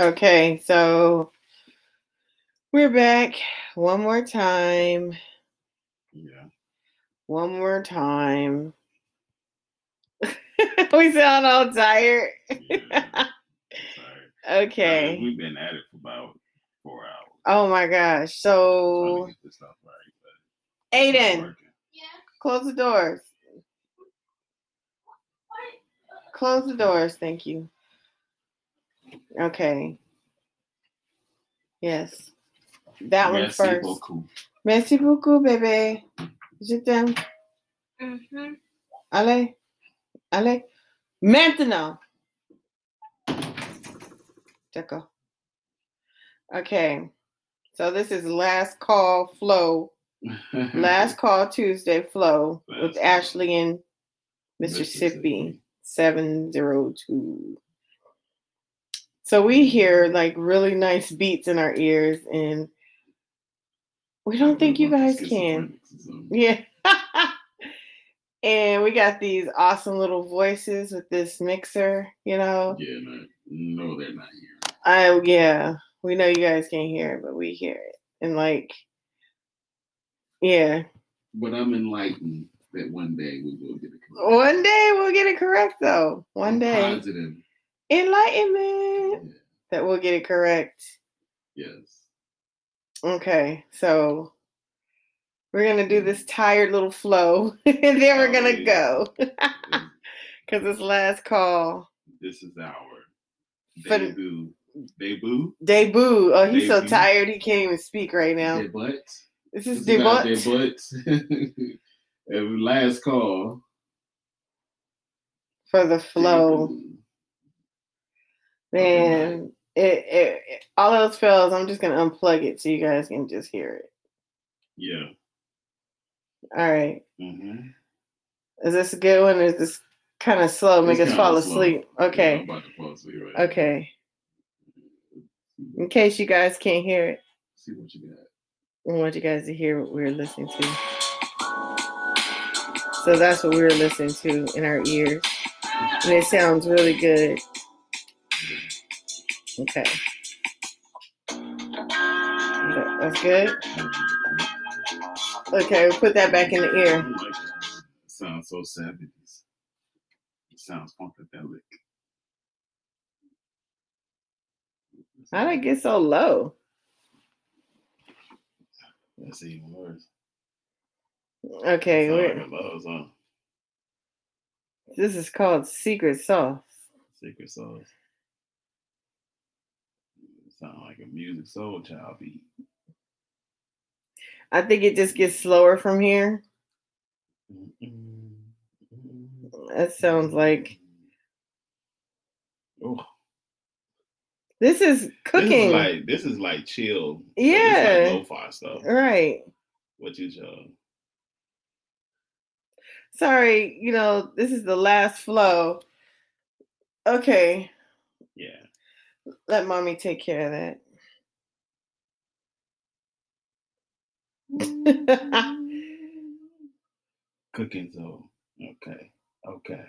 Okay, so we're back one more time. Yeah. One more time. we sound all tired. yeah. Sorry. okay. We've been at it for about four hours. Oh my gosh. So, to get this stuff right, Aiden, working. close the doors. Close the doors. Thank you. Okay. Yes. That one Merci first. beaucoup. Merci beaucoup, bébé. Je t'aime. Mm-hmm. Allez. Allez. Maintenant. D'accord. Okay. So this is last call flow. Last call Tuesday flow with Last call. Ashley in Mississippi Mississippi. 702. So we hear like really nice beats in our ears and we don't think you guys can. Yeah. and we got these awesome little voices with this mixer, you know. Yeah, no, no, they're not here. I yeah, we know you guys can't hear it, but we hear it. And like yeah, But I'm enlightened that one day we will get it correct. one day we'll get it correct though. One I'm day. Positive. Enlightenment that we'll get it correct. Yes. Okay, so we're gonna do this mm. tired little flow, and then we're Oh, gonna yeah. go mm. because it's last call This is our debut. Debut. debut. Oh, he's so tired he can't even speak right now. Debut. This is debut debut. Last call. for the flow, Debut. Man. It, it, it all else fails. I'm just gonna unplug it so you guys can just hear it. Yeah. All right. Mm-hmm. Is this a good one? Is this kind of slow? Make us fall slow. asleep. Yeah, Okay. I'm about to fall asleep right now. Okay. In case you guys can't hear it. See what you got. I want you guys to hear what we're listening to. So that's what we were listening to in our ears. And it sounds really good. Okay. That- That's good. Okay, we'll put that back in the ear. like sounds so 70s. It sounds funkadelic. How'd it get so low? That's even worse. Okay, we're, love this is called Secret Sauce. Secret sauce. Sound like a music soul child beat. I think it just gets slower from here. That sounds like Oh, this is this cooking. is like this is like chill. Yeah. This like lo-fi stuff. right. What you chose? Sorry, you know, this is the last flow. Okay, Yeah. Let mommy take care of that. Cooking soul. Okay. Okay.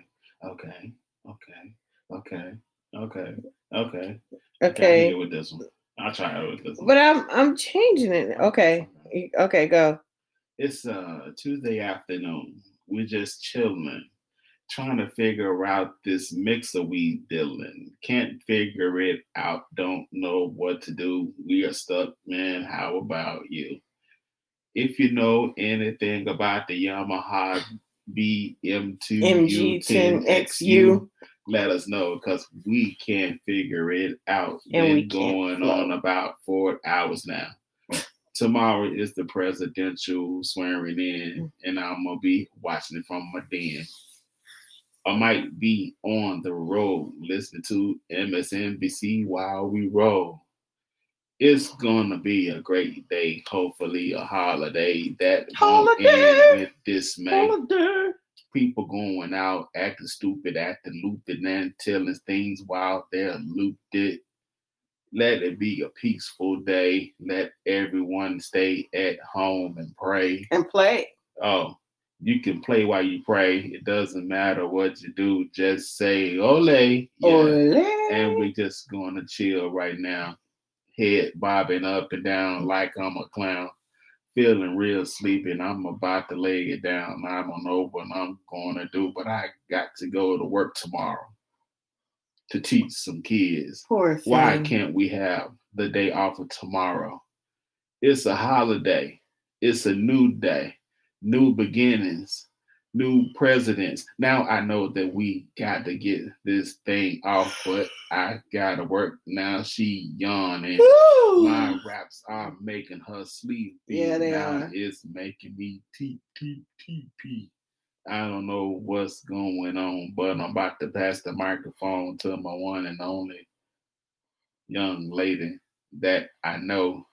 Okay. Okay. Okay. Okay. Okay. Okay. I okay. can with this one. I'll try it with this one. But I'm I'm changing it. Okay. Okay, go. It's uh Tuesday afternoon. We're just chilling, trying to figure out this mixer we dealing. Can't figure it out. Don't know what to do. We are stuck, man. How about you? If you know anything about the Yamaha BM2U10XU, let us know because we can't figure it out. And Been we going flow. on about four hours now. Tomorrow is the presidential swearing in, and I'm gonna be watching it from my den. I might be on the road listening to MSNBC while we roll. It's gonna be a great day, hopefully a holiday that won't Holiday! end with dismay Holiday. people going out acting stupid, acting looped, and telling things while they're looped. It. Let it be a peaceful day. Let everyone stay at home and pray. And play. Oh, You can play while you pray. It doesn't matter what you do. Just say ole. Yeah. Ole. And we just going to chill right now. Head bobbing up and down like I'm a clown. Feeling real sleepy and I'm about to lay it down. I don't know what I'm going to do, but I got to go to work tomorrow to teach some kids. Poor thing. Why can't we have the day off of tomorrow? It's a holiday. It's a new day, new beginnings, new presidents. Now I know that we got to get this thing off, but I gotta work. Now she yawning. Woo! My raps are making her sleepy. Yeah, they now are. It's making me T T T P. I don't know what's going on, but I'm about to pass the microphone to my one and only young lady that I know.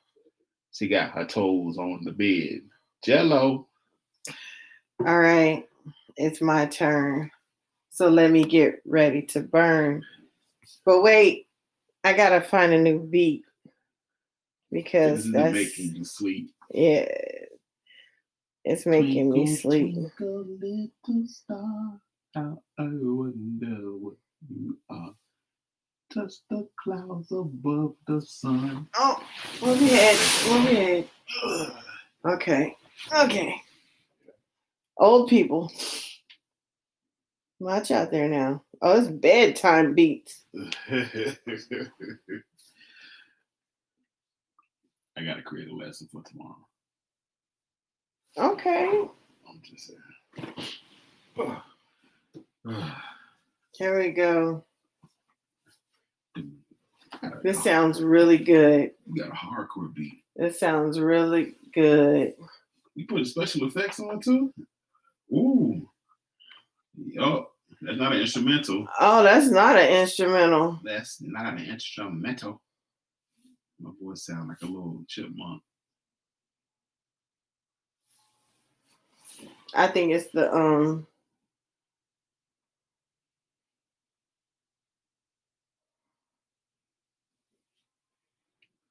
She got her toes on the bed. Jello. All right, it's my turn. So let me get ready to burn. But wait, I gotta find a new beat because This is that's making you sleep. yeah, it's making me sleep. twinkle, little star, how I wonder what you are. Touch the clouds above the sun. Oh, move your head, move your head. Okay, okay. Old people, watch out there now. Oh, it's bedtime beats. I gotta create a lesson for tomorrow. Okay, I'm just saying. here we go. This sounds really good. You got a hardcore beat. This sounds really good. You put special effects on too? Ooh. Yup. That's not an instrumental. Oh, that's not an instrumental. That's not an instrumental. My voice sound like a little chipmunk. I think it's the um.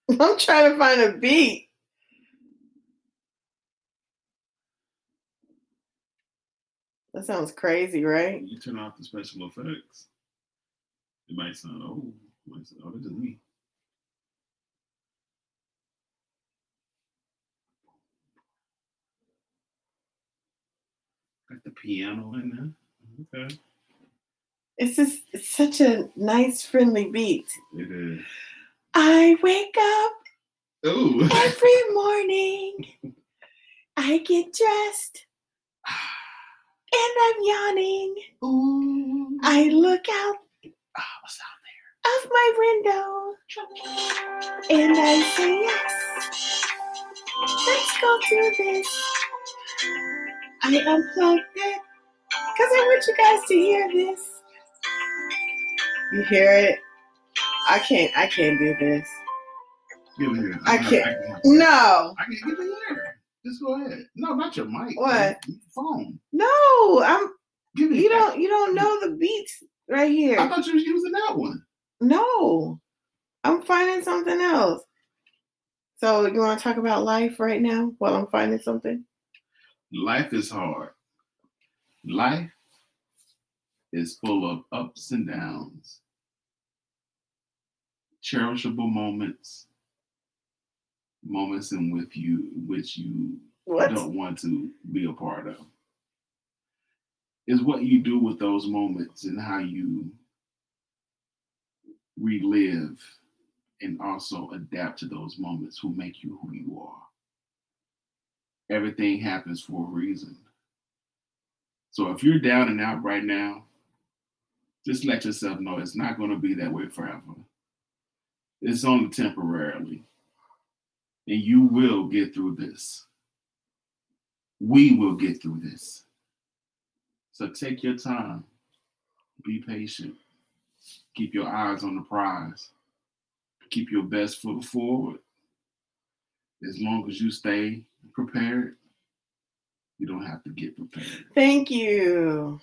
I'm trying to find a beat. That sounds crazy, right? You turn off the special effects, it might sound oh, it might sound, oh, this is me. Got the piano in there. Okay. It's just it's such a nice, friendly beat. It is. I wake up Ooh. every morning. I get dressed and I'm yawning. Ooh. I look out Ah, what's out of my window and I say yes. Let's go do this. I unplugged it because I want you guys to hear this. You hear it? I can't. I can't do this. Give it here. I I can't- No, I can give it here. Just go ahead. No, not your mic. What? Your phone. no. I'm. Give me You don't. You don't know the beats right here. I thought you was using that one. No, I'm finding something else. So you want to talk about life right now while I'm finding something? Life is hard. Life is full of ups and downs, cherishable moments, moments in with you which you What? don't want to be a part of. Is what you do with those moments and how you relive and also adapt to those moments who make you who you are. Everything happens for a reason. So if you're down and out right now, just let yourself know it's not going to be that way forever. It's only temporarily. And you will get through this. We will get through this. So take your time. Be patient. Keep your eyes on the prize. Keep your best foot forward. As long as you stay prepared, you don't have to get prepared. Thank you.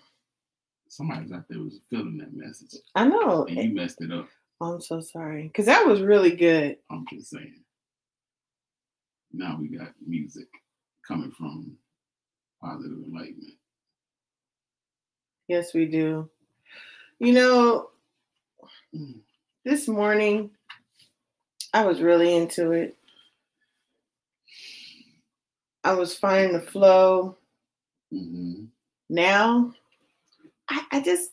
Somebody's out there was feeling that message, I know. and you messed it up. I'm so sorry because that was really good. I'm just saying. Now we got music coming from positive enlightenment. Yes, we do. You know, this morning I was really into it. I was finding the flow. hmm Now I, I just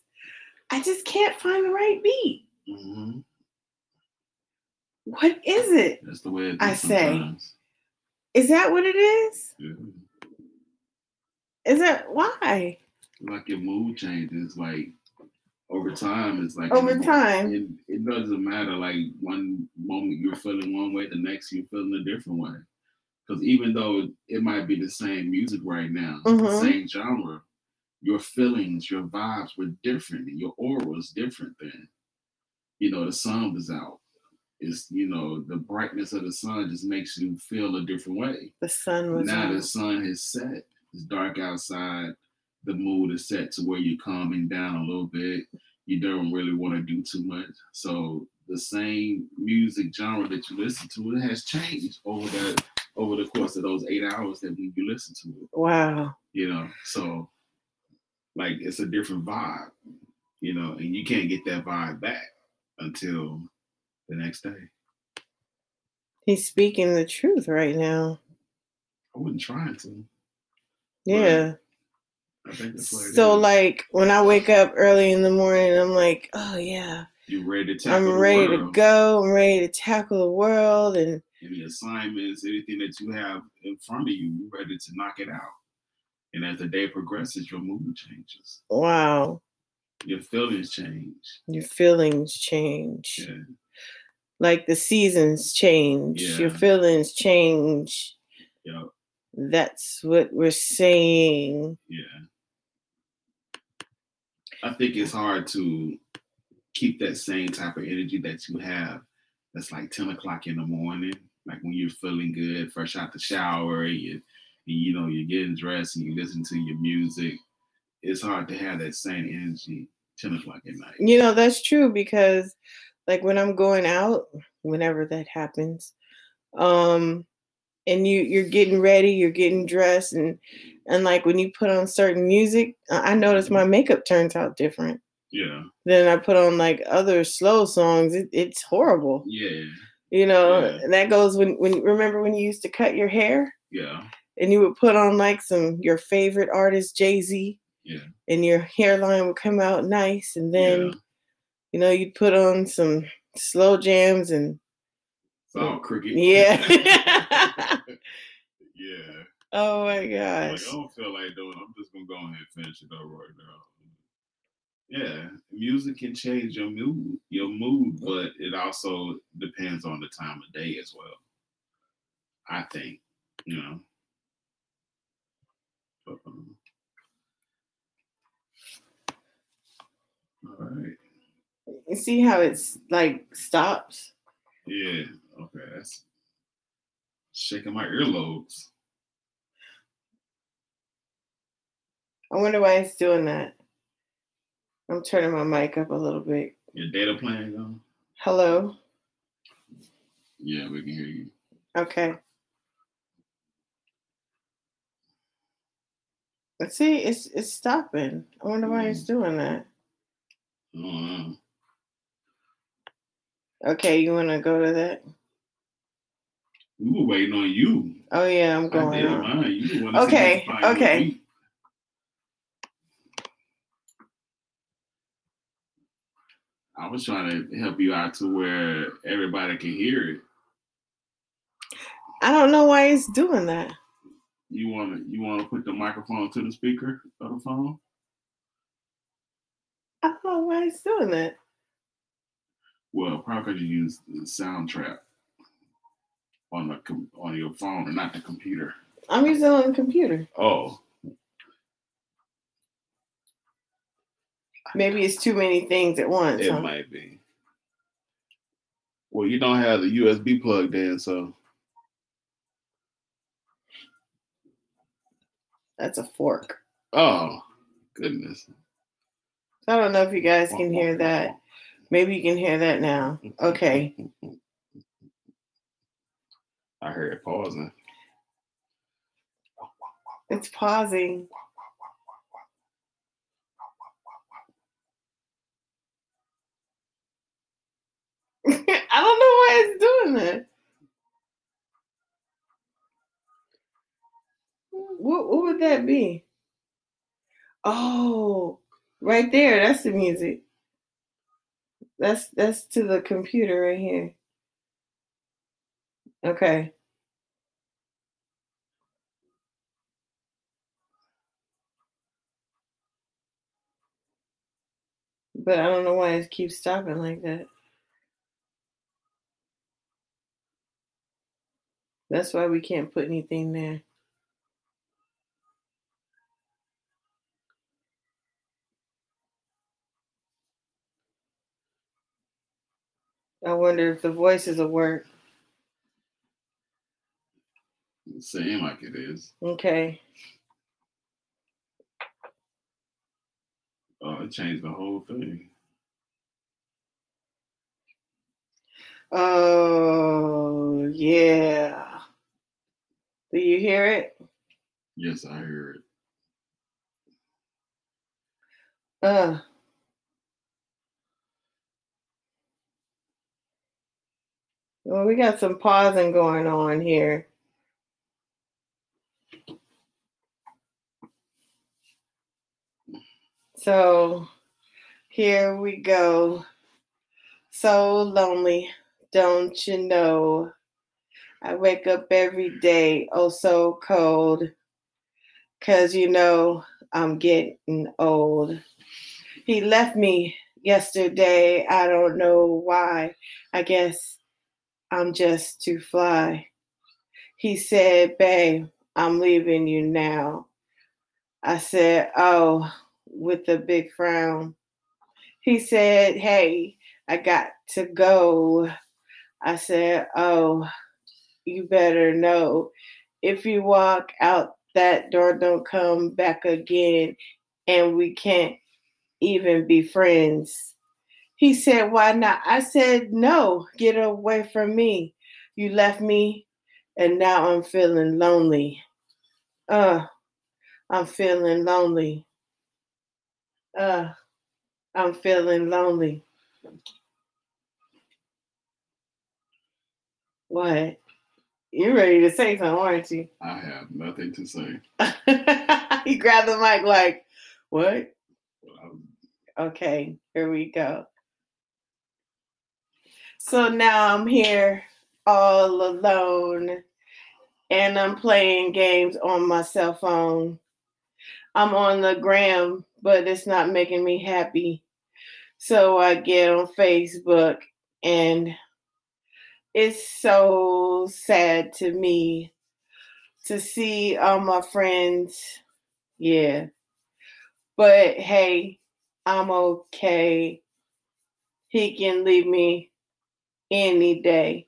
I just can't find the right beat. hmm What is it? That's the way I say. Is that what it is? Yeah. Is that why? Like your mood changes, like over time. It's like Over time. it, it doesn't matter. Like one moment you're feeling one way, the next you're feeling a different way. Because even though it might be the same music right now, the Mhm. same genre, your feelings, your vibes were different, and your aura was different then. You know, the sun was out. It's you know the brightness of the sun just makes you feel a different way. The sun was now out. the sun has set. It's dark outside. The mood is set to where you're calming down a little bit. You don't really want to do too much. So the same music genre that you listen to, it has changed over that over the course of those eight hours that we you listen to it. Wow. You know, so like it's a different vibe. You know, and you can't get that vibe back until the next day. He's speaking the truth right now. I wasn't trying to. Yeah. I think that's So like when I wake up early in the morning, I'm like, oh yeah, you ready to tackle I'm ready to go. I'm ready to tackle the world. And any assignments, anything that you have in front of you, you're ready to knock it out. And as the day progresses, your mood changes, wow, your feelings change. your feelings change. Yeah, Like the seasons change. Your feelings change. yeah, That's what we're saying. yeah. I think it's hard to keep that same type of energy that you have. That's like 10 o'clock in the morning, like when you're feeling good, fresh out the shower, and you, and, you know, you're getting dressed and you listen to your music. It's hard to have that same energy 10 o'clock at night. You know, that's true because like when I'm going out, whenever that happens, um, and you you're getting ready, you're getting dressed and and like when you put on certain music, I notice my makeup turns out different. Yeah, Then I put on like other slow songs. It, it's horrible. yeah, You know, Yeah. and that goes when when remember when you used to cut your hair yeah, and you would put on like some your favorite artist, Jay-Z, yeah. and your hairline would come out nice and then yeah. You know, you'd put on some slow jams and all crooked. Yeah. yeah. oh my Like, gosh. I don't feel like doing. I'm just gonna go ahead and finish it up right now. Yeah, music can change your mood, your mood, but it also depends on the time of day as well. I think, you know. But, um, all right. You see how it's like stops? Yeah. Okay. That's shaking my earlobes. I wonder why it's doing that. I'm turning my mic up a little bit. Your data plan on? Hello. Yeah, we can hear you. Okay. Let's see, it's it's stopping. I wonder why it's hmm. doing that. I don't know. Okay, you wanna go to that? We were waiting on you. Oh yeah, I'm I going did mine. You the Okay, said you find your okay. I was trying to help you out to where everybody can hear it. I don't know why it's doing that. You want to you want to put the microphone to the speaker of the phone? I don't know why it's doing that. Well, probably because you use the soundtrack on the com- on your phone and not the computer. I'm using it on the computer. Oh, Maybe it's too many things at once. it huh? might be. Well, you don't have the USB plugged in, so That's a fork. oh goodness. I don't know if you guys can hear that. Maybe you can hear that now. Okay. I heard it pausing. It's pausing. I don't know why it's doing that. What, what would that be? Oh, right there. That's the music. That's that's to the computer right here. Okay. But I don't know why it keeps stopping like that. That's why we can't put anything there. I wonder if the voices will work. It seems like it is. Okay. Oh, it changed the whole thing. Oh, yeah. Do you hear it? Yes, I hear it. Uh. Well, we got some pausing going on here. So here we go. So lonely, don't you know? I wake up every day, oh so cold. Cause you know I'm getting old. He left me yesterday. I don't know why. I guess I'm just too fly. He said, Babe, I'm leaving you now. I said, Oh, with a big frown. He said, Hey, I got to go. I said, Oh, you better know. If you walk out that door, don't come back again, and we can't even be friends. He said, Why not? I said, No, get away from me. You left me, and now I'm feeling lonely. Uh, I'm feeling lonely. Uh, I'm feeling lonely. What? You're ready to say something, aren't you? I have nothing to say. he grabbed the mic like, what? Well, Okay, here we go. So now I'm here all alone and I'm playing games on my cell phone. I'm on the gram, but it's not making me happy. So I get on Facebook and it's so sad to me to see all my friends. Yeah. But hey, I'm okay. He can leave me any day.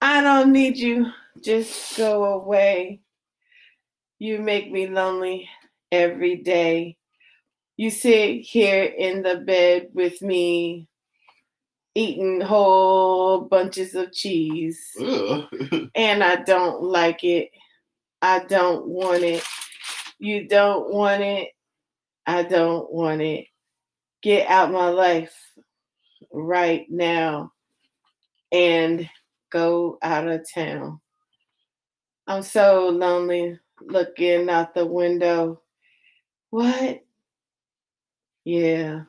I don't need you. Just go away. You make me lonely every day. You sit here in the bed with me, eating whole bunches of cheese, and I don't like it. I don't want it. You don't want it. I don't want it. Get out my life right now and go out of town. I'm so lonely looking out the window. What? Yeah.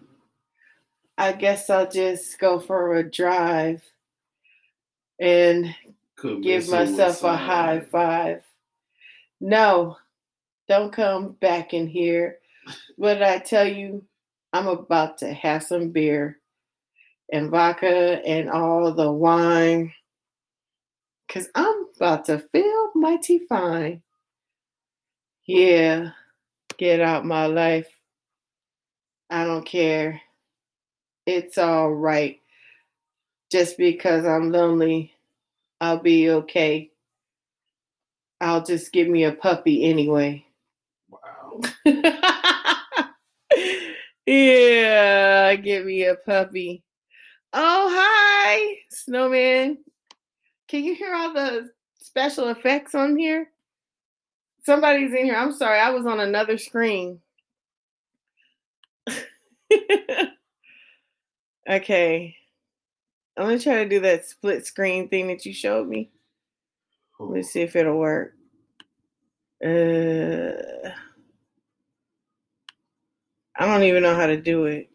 I guess I'll just go for a drive and Commit give myself a high five. No, don't come back in here. What I tell you, I'm about to have some beer and vodka and all the wine. Cause I'm about to feel mighty fine. Yeah, get out my life. I don't care. It's all right. Just because I'm lonely, I'll be okay. I'll just give me a puppy anyway. Wow. yeah, give me a puppy. Oh, hi, Snowman. Can you hear all the special effects on here? Somebody's in here. I'm sorry. I was on another screen. okay. I'm gonna try to do that split screen thing that you showed me. Let's see if it'll work. Uh, I don't even know how to do it.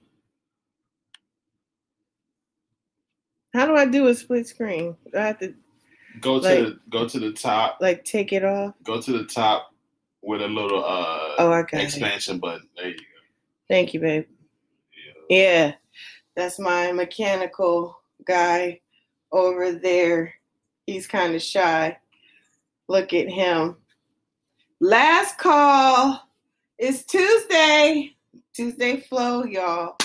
How do I do a split screen? Do I have to Go to Like- the go to the top. like take it off? Go to the top with a little uh Oh, I got it. expansion button. There you go. Thank you, babe. Yeah. Yeah, that's my mechanical guy over there. He's kind of shy. Look at him. Last call. It's Tuesday. Tuesday flow, y'all.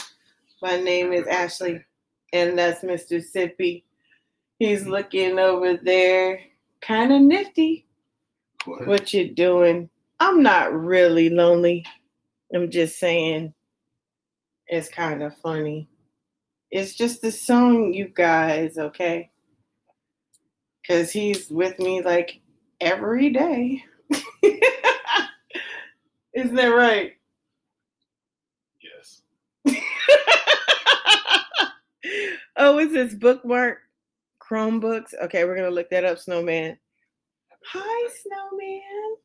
My name is Ashley, and that's Mr. Sippy. He's looking over there, kind of nifty. What? What you doing? I'm not really lonely. I'm just saying it's kind of funny. It's just the song, you guys, okay? Because he's with me like every day. Isn't that right? Yes. Oh, is this bookmark? Chromebooks? Okay, we're going to look that up, Snowman. Hi, Snowman.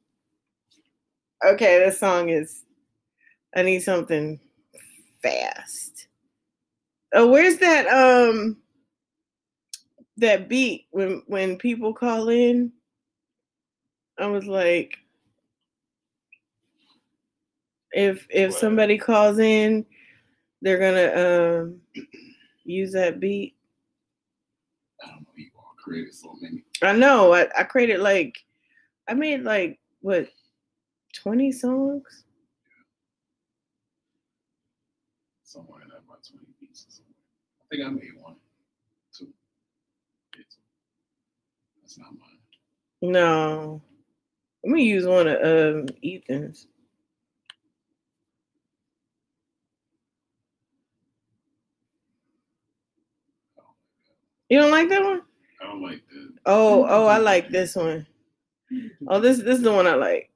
Okay, this song is. I need something fast. Oh, where's that um that beat when when people call in? I was like, if if somebody calls in, they're gonna um use that beat. I don't know. You all created so many. I know. I, I created like I made like what twenty songs. somewhere in that about 20 pieces. I think I made one, two. Yeah, two. That's not mine. No. Let me use one of um Ethan's. You don't like that one? I don't like the. Oh, oh, I like this one. Oh, this this is the one I like.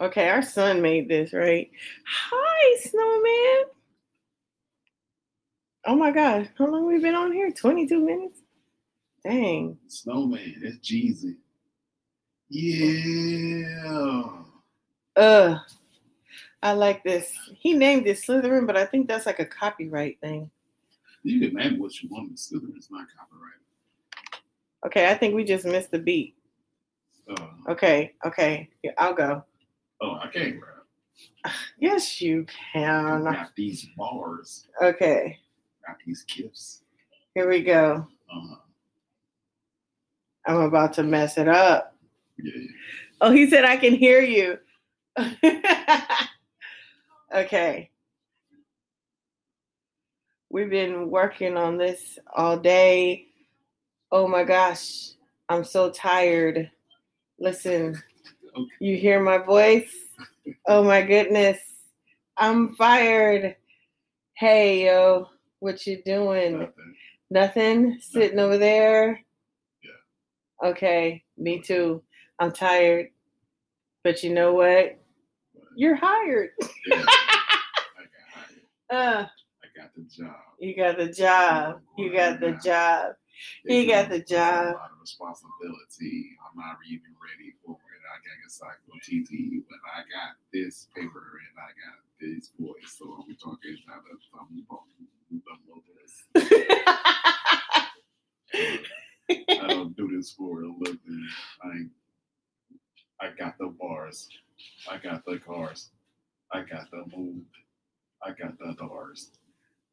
Okay, our son made this, right? Hi, Snowman. Oh my god, how long we been on here? 22 minutes? Dang. Snowman, that's Jeezy. Yeah. Uh I like this. He named it Slytherin, but I think that's like a copyright thing. You can name what you want, but it's not copyrighted. Okay, I think we just missed the beat. Uh, Okay, okay. Here, I'll go. oh, I can't rap. Yes, you I can. got these bars, Okay, got these gifts. here we go. Uh, I'm about to mess it up. yeah, yeah. Oh, he said I can hear you. okay. We've been working on this all day. Oh my gosh, I'm so tired. Listen, Okay. you hear my voice? Oh my goodness. I'm fired. Hey, yo, what you doing? Nothing. Nothing? Sitting over there? Yeah. Okay, me too. I'm tired. But you know what? You're hired. Yeah. I got hired. Uh, I got the job. you got the job. You got the job. He got the It's a lot of responsibility. I'm not even ready for it. I got a cycle TT, but I got this paper and I got this voice. So we're talking about this. I don't do this for a living. I I got the bars. I got the cars. I got the mood. I got the doors.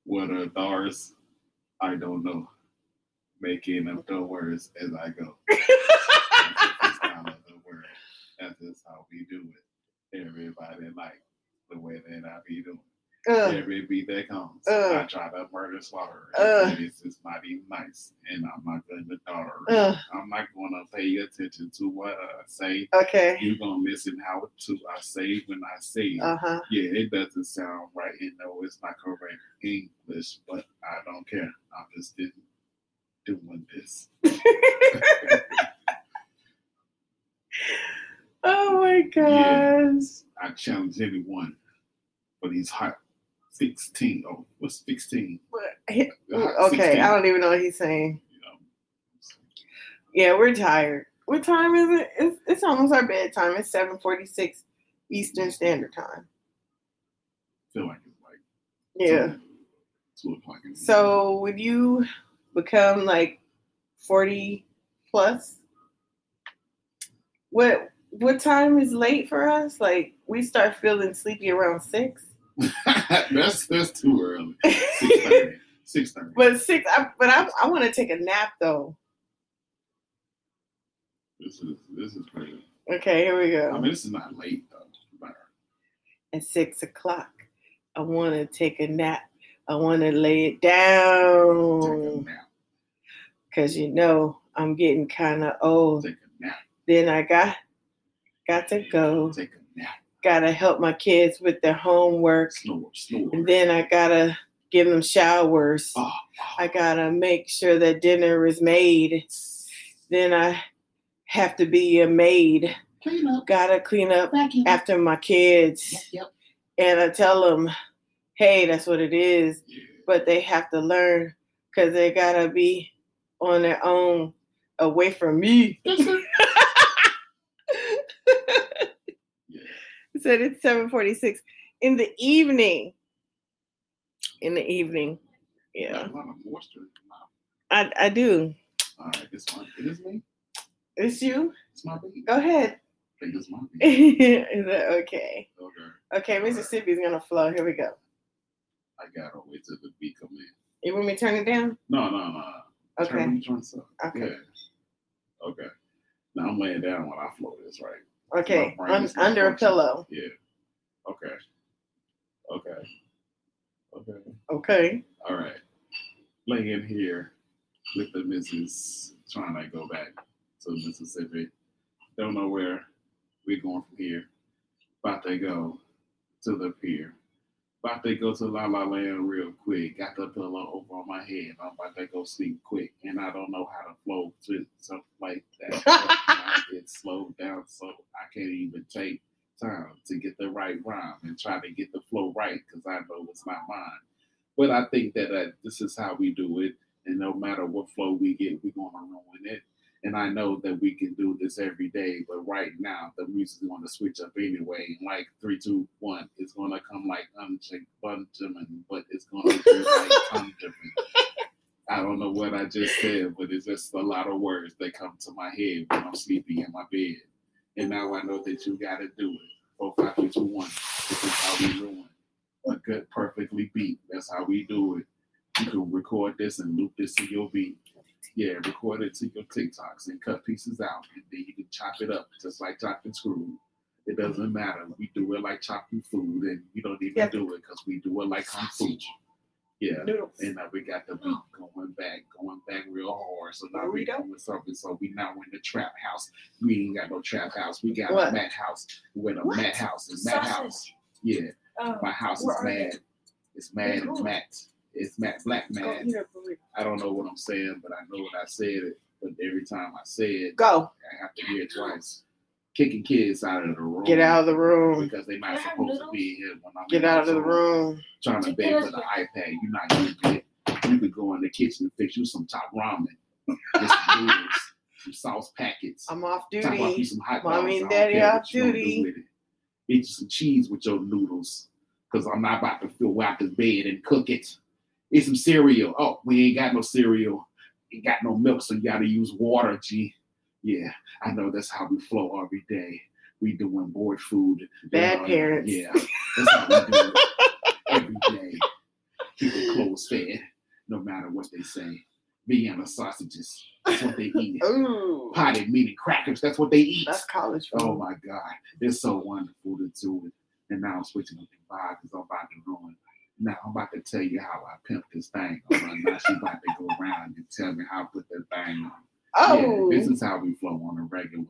What are doors? I don't know. Making up the words as I go. That's the freestyle the world. That's just how we do it. Everybody like the way that I be doing. Ugh. Every beat that comes, Ugh. I try to murder slaughter. Ugh. And it's just not even nice. And I'm not going to daughter. Ugh. I'm not going to pay attention to what I say. Okay. You're going to listen how to I say when I say it. Uh huh. Yeah, it doesn't sound right. And no, it's not correct English, but I don't care. I'm just didn't doing this. oh my gosh. Yeah. I challenge anyone for these hot 16. Oh, what's 16? He- The hot Okay, 16, I don't even know what he's saying. Yeah, we're tired. What time is it? It's, it's almost our bedtime. It's 746 Eastern Standard Time. feel like it's like Yeah. two, two o'clock. So would you become like 40 plus? What what time is late for us? Like we start feeling sleepy around six. that's that's too early. Six thirty. Six thirty. But six I, but I I want to take a nap though. This is this is crazy. Okay, here we go. I mean, this is not late though. But At six o'clock. I want to take a nap. I want to lay it take a down nap. because you know I'm getting kind of old. Take a nap. Then I got got to go. Take. Gotta help my kids with their homework. Snore. Snore. And then I gotta give them showers. oh, I ah. gotta make sure that dinner is made. Then I have to be a maid. clean up. Gotta clean up Vacuum. after my kids. Yep. yep. And I tell them, hey, that's what it is. But they have to learn because they gotta be on their own away from me. That's it. Yeah. It said it's 746 in the evening. In the evening. Yeah. Got A lot of moisture. Wow. I, I do. All right, this one. It is me. It's you? It's my baby. Go ahead. I think it's my baby. Is that okay? Okay. Okay, Mississippi's gonna flow. Here we go. I gotta wait till the beat come in. You want me to turn it down? No, no, no. Okay. Turn up. Okay. Yeah. Okay. Now I'm laying down when I flow this, right? Okay. My Un- under a pillow. Yeah. Okay. Okay. Okay. Okay. All right. Laying here with the missus, trying to go back to Mississippi. Don't know where we're going from here. About to go to the pier. About to go to La La Land real quick. Got the pillow over on my head. I'm about to go sleep quick. And I don't know how to flow to something like that. I get slowed down so I can't even take time to get the right rhyme and try to get the flow right because I know it's not mine. But I think that uh, this is how we do it. And no matter what flow we get, we're going to ruin it. And I know that we can do this every day, but right now the music's going to switch up anyway. Like three, two, one, it's going to come like unchecked Benjamin, but it's going to be like Benjamin. I don't know what I just said, but it's just a lot of words that come to my head when I'm sleeping in my bed. And now I know that you got to do it. Four, five, three, two, one. This is how we ruin a good, perfectly beat. That's how we do it. You can record this and loop this to your beat. Yeah, record it to your TikToks and cut pieces out, and then you can chop it up just like chopping screw. It doesn't matter. We do it like chopping food, and we don't even Yeah. do it because we do it like kung fu. Yeah. Noodles. And now we got the beat going back, going back real hard. So now Here we we go. doing something. So we now in the trap house. We ain't got no trap house. We got What? a mat house. We're in a What? mat house. And mat Sausage. house. Yeah. Oh, My house is are they? mad. It's mad and Cool. Matt. It's Matt Black man. I don't know what I'm saying, but I know what I said it. But every time I say it, Go. I have to hear it twice. Kicking kids out of the room. Get out of the room. Because they're not Can I have supposed to be here when I'm Get out of the room room. trying to Take beg for the iPad. You're not using it. You could go in the kitchen and fix you some top ramen, some noodles, some sauce packets. I'm off Talk about duty. some hot Mommy and I don't daddy off you gonna duty. with. Eat you some cheese with your noodles, cause I'm not about to fill out this bed and cook it. Eat some cereal. Oh, we ain't got no cereal. Ain't got no milk, so you gotta use water. G. Yeah, I know that's how we flow every day. We doing board food. Bad Uh, parents. Yeah, that's how we do it every day. Keep the clothes fed, no matter what they say. Vienna sausages, that's what they eat. Ooh. Potted meat and crackers, that's what they eat. That's college food. Oh my God, it's so wonderful to do it. And now I'm switching up the vibe because I'm about to ruin. Now I'm about to tell you how I pimp this thing. on. Now she about to go around and tell me how I put this thing on. oh. Yeah, this is how we flow on a regular.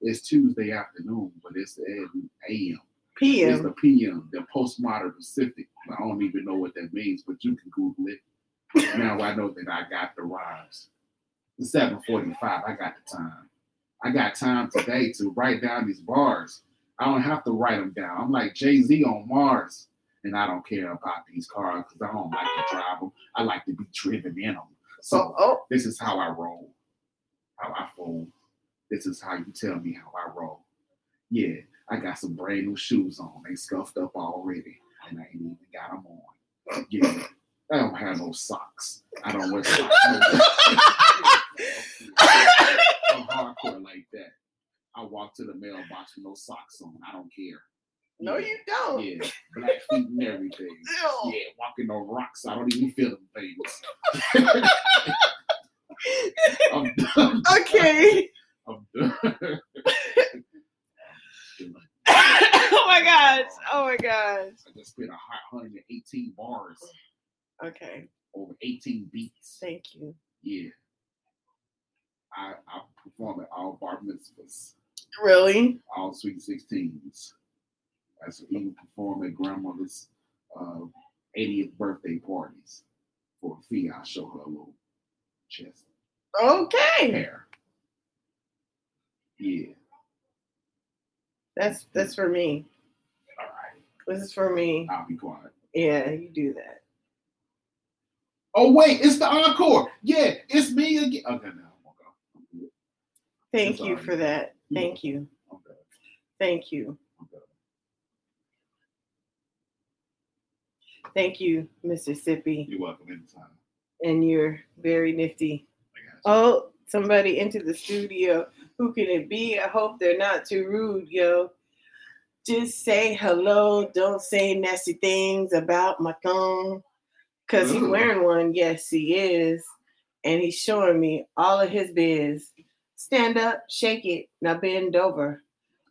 It's Tuesday afternoon, but it's the AM. It's PM. the PM, the postmodern Pacific. I don't even know what that means, but you can Google it. now I know that I got the rhymes. It's 745. I got the time. I got time today to write down these bars. I don't have to write them down. I'm like Jay-Z on Mars. And I don't care about these cars because I don't like to drive them. I like to be driven in them. So oh, oh, this is how I roll, how I fold. This is how you tell me how I roll. Yeah, I got some brand new shoes on. They scuffed up already, and I ain't even got them on. Yeah, I don't have no socks. I don't wear socks. I'm hardcore like that. I walk to the mailbox with no socks on. I don't care. No, Yeah. you don't. Yeah, black feet and everything. Ew. Yeah, walking on rocks. I don't even feel them things. I'm done. Okay. I'm done. oh my gosh. Oh my gosh. I just spit a hot 118 bars Okay. over 18 beats. Thank you. Yeah. I, I perform at all bar mitzvahs, Really? all sweet 16s. I s- even perform at grandmother's uh, 80th birthday parties for a fee. I show her a little chest Okay. hair. Yeah. That's that's for me. All right. This is for me. I'll be quiet. Yeah, you do that. Oh wait, it's the encore. Yeah, it's me again. Okay, now I'm gonna go. Thank you for that. Thank you. I'm. Thank you. I'm good. Thank you, Mississippi. You're welcome anytime. And you're very nifty. You. Oh, somebody into the studio. Who can it be? I hope they're not too rude, yo. Just say hello. Don't say nasty things about my thumb. Cause he's wearing one. Yes, he is. And he's showing me all of his biz. Stand up, shake it. Now bend over.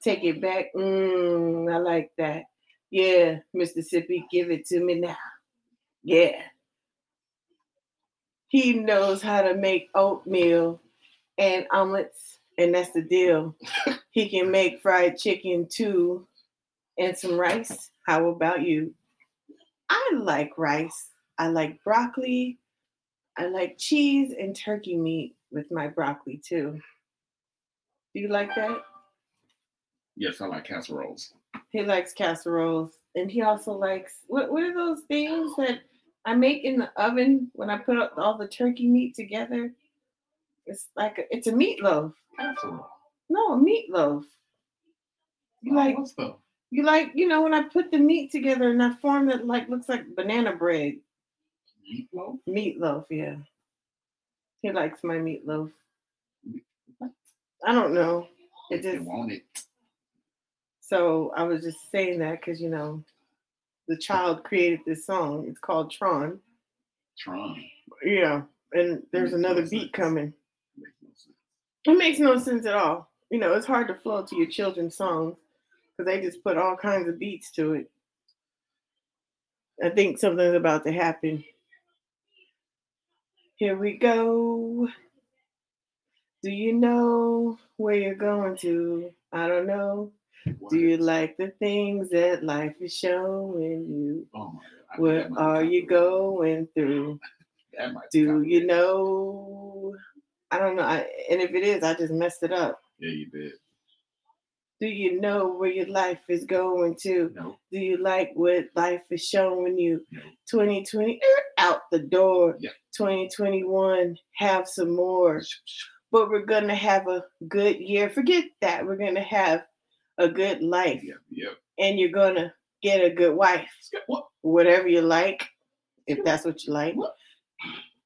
Take it back. Mmm, I like that. Yeah, Mississippi, give it to me now. Yeah. He knows how to make oatmeal and omelets, and that's the deal. he can make fried chicken too, and some rice. How about you? I like rice. I like broccoli. I like cheese and turkey meat with my broccoli too. Do you like that? Yes, I like casseroles. He likes casseroles, and he also likes what? What are those things that I make in the oven when I put all the turkey meat together? It's like a, it's a meatloaf. Casserole. No, a meatloaf. You like what stuff? you like you know when I put the meat together in that form that like looks like banana bread. Meatloaf? Meatloaf, yeah. He likes my meatloaf. I don't know. It just want it. So I was just saying that because you know the child created this song. It's called Tron. Tron. Yeah, and there's no another sense. beat coming. Makes no. It makes no sense at all. You know, it's hard to flow to your children's songs because they just put all kinds of beats to it. I think something's about to happen. Here we go. Do you know where you're going to? I don't know. Do you like the things that life is showing you? Oh my god. What that might be are you going through? That might be Do you know? I don't know. I, and if it is, I just messed it up. Yeah, you did. Do you know where your life is going to? No. Do you like what life is showing you? No. 2020 er, out the door. Yeah. 2021 have some more. But we're gonna have a good year. Forget that. We're gonna have a good life, Yep. Yep. and you're gonna get a good wife. What? Whatever you like, if that's what you like. What?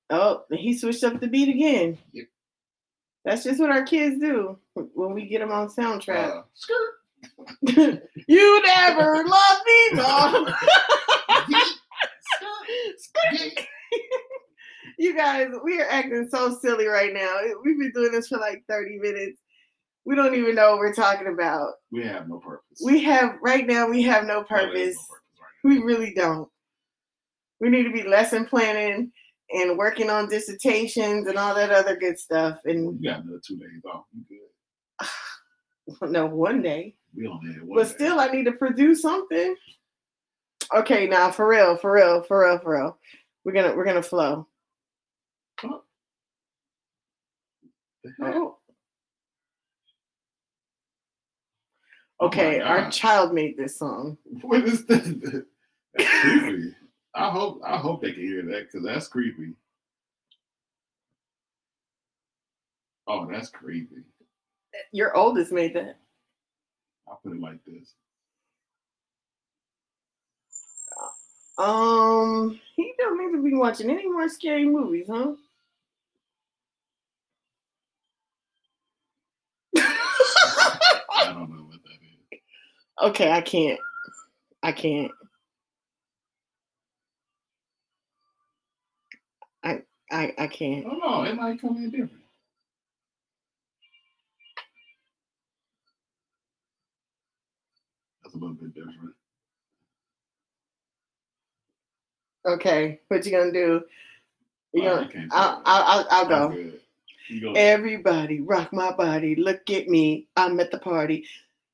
Oh, he switched up the beat again. Yep. That's just what our kids do when we get them on soundtrack. Uh, skirt. you never loved me, mom. You guys, we are acting so silly right now. We've been doing this for like 30 minutes. We don't even know what we're talking about. We have no purpose. We have right now we have no No, there's no purpose. right We really don't. We need to be lesson planning and working on dissertations and all that other good stuff. And You got another two days off. You good. no, one day. We only had one. But day. still, I need to produce something. Okay, now for real, for real, for real, for real. We're gonna we're gonna flow. the Oh. Okay, our child made this song. What is this? That's creepy. I hope I hope they can hear that because that's creepy. Oh, that's creepy. Your oldest made that. I'll put it like this. Um, he don't need to be watching any more scary movies, huh? I don't know what that is. Okay, I can't. I can't. I I I I can't. don't know. It might come in different. That's a little bit different. Okay, what you gonna do? You Well, I gonna? can't I'll, I'll, I'll, I'll go. go. Everybody rock my body. Look at me. I'm at the party.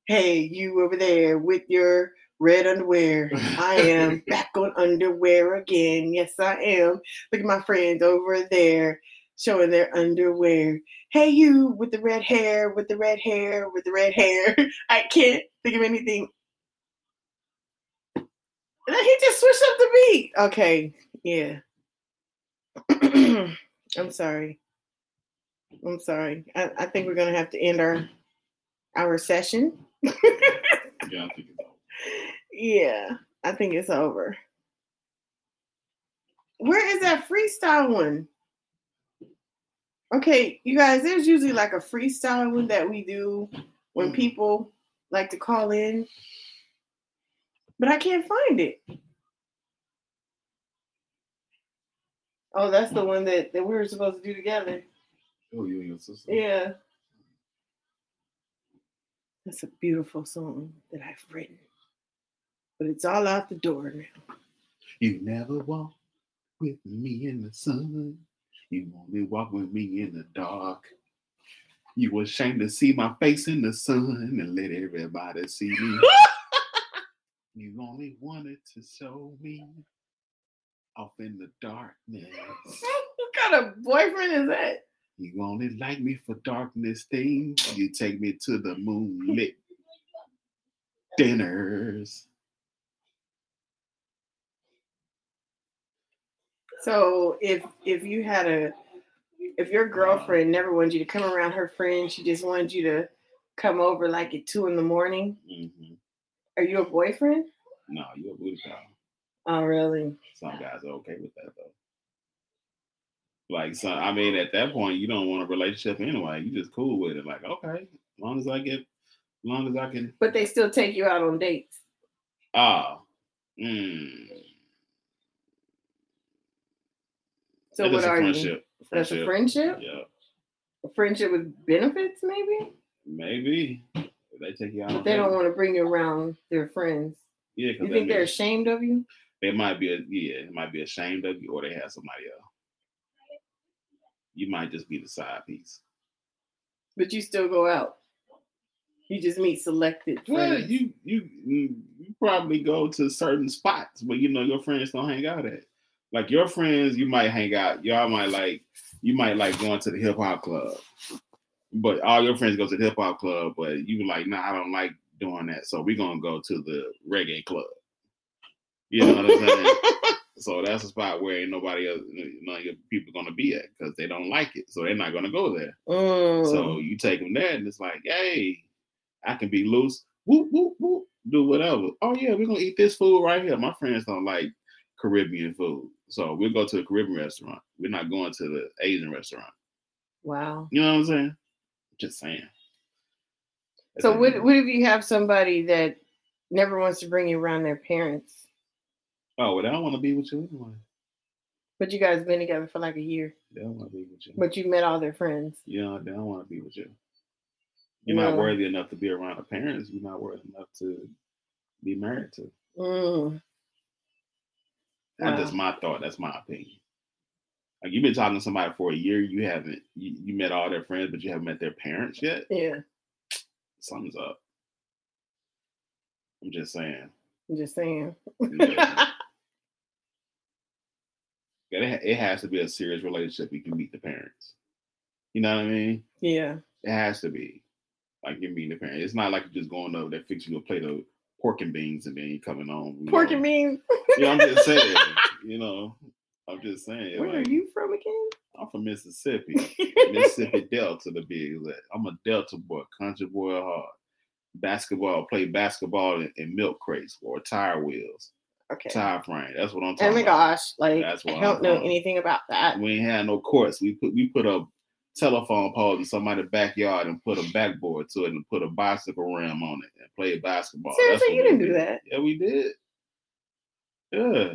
Hey, you over there with your red underwear. I am back on underwear again. Yes, I am. Look at my friends over there showing their underwear. Hey, you with the red hair, with the red hair, with the red hair. I can't think of anything. And then He just switched up the beat. Okay, yeah. I'm sorry. I'm sorry. I, I think we're gonna have to end our our session. Yeah, I think it's over. Yeah, I think it's over. Where is that freestyle one? Okay, you guys, there's usually like a freestyle one that we do when Mm. people like to call in, but I can't find it. Oh, that's the one that, that we were supposed to do together. Oh, you and your sister. Yeah. That's a beautiful song that I've written. But it's all out the door now. You never walk with me in the sun. You only walk with me in the dark. You were ashamed to see my face in the sun and let everybody see me. you only wanted to show me off in the darkness. what kind of boyfriend is that? You only like me for darkness things. You take me to the moonlit dinners. So if if you had a if your girlfriend never wanted you to come around her friend, she just wanted you to come over like at two in the morning. hmm Are you a boyfriend? No, you're a booty call. Oh really? Some guys are okay with that though. Like, so I mean, at that point, you don't want a relationship anyway. You just cool with it. Like, okay, as long as I get, as long as I can. But they still take you out on dates. Ah, mm, So what are you? friendship. That's a friendship? Yeah, A friendship with benefits, maybe? maybe they take you out. But they don't want to bring you around their friends. Yeah, You think they're ashamed of you? they might be. A, yeah, it might be ashamed of you, or they have somebody else. You might just be the side piece. But you still go out. You just meet selected Well, you you you probably go to certain spots where you know your friends don't hang out at. Like your friends, you might hang out. Y'all might like you might like going to the hip hop club, but all your friends go to the hip hop club. But you like, nah, I don't like doing that. So we're gonna go to the reggae club. You know what I'm saying? so that's a spot where ain't nobody else, none of your people gonna be at because they don't like it. So they're not gonna go there. Mm. So you take them there, and it's like, hey, I can be loose. Whoop whoop whoop. Do whatever. Oh yeah, we're gonna eat this food right here. My friends don't like Caribbean food, so we'll go to a Caribbean restaurant. We're not going to the Asian restaurant. wow. You know what I'm saying? Just saying. So what what if you have somebody that never wants to bring you around their parents, Oh, well, they don't want to be with you anyway. but you guys been together for like a year, They don't want to be with you. but you met all their friends? Yeah, they don't want to be with you. You're Yeah. not worthy enough to be around the parents. You're not worthy enough to be married to. Mm. That's just my thought. That's my opinion. Like you've been talking to somebody for a year, you haven't you, you met all their friends, but you haven't met their parents yet. Yeah, Something's up. I'm just saying. I'm just saying. It, it has to be a serious relationship. You can meet the parents. You know what I mean? Yeah. It has to be. Like you mean the parents. It's not like you're just going over there fixing you a plate of pork and beans and then you're coming home. Pork know. and beans. Yeah, I'm just saying. you know, I'm just saying. Where like, are you from again? I'm from Mississippi. Mississippi Delta be exact. I'm a Delta boy, country boy heart. Basketball, play basketball in, in milk crates or tire wheels, Okay. tire frame. That's what I'm talking. Oh my about. gosh, like I don't I'm know anything about that. We ain't had no courts. We put we put a telephone pole in somebody's backyard and put a backboard to it and put a bicycle rim on it and play basketball. Seriously, you didn't do that. Yeah, we did. Yeah.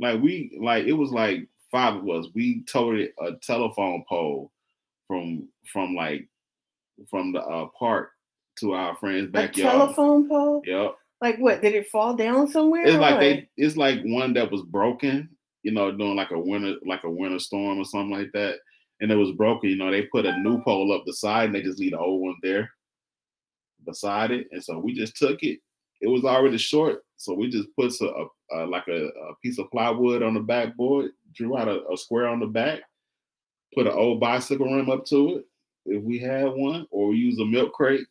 Like we like it was like five of us. We toted a telephone pole from from like from the uh, park to our friend's A backyard. telephone pole? Yep. Like what? Did it fall down somewhere? It's like what? they it's like one that was broken, you know, doing like a winter like a winter storm or something like that. And it was broken, you know, they put a new oh. pole up the side and they just leave the old one there beside it. And so we just took it. It was already short, so we just put a, a, a like a, a piece of plywood on the backboard, drew out a, a square on the back, put an old bicycle rim up to it if we had one, or we use a milk crate.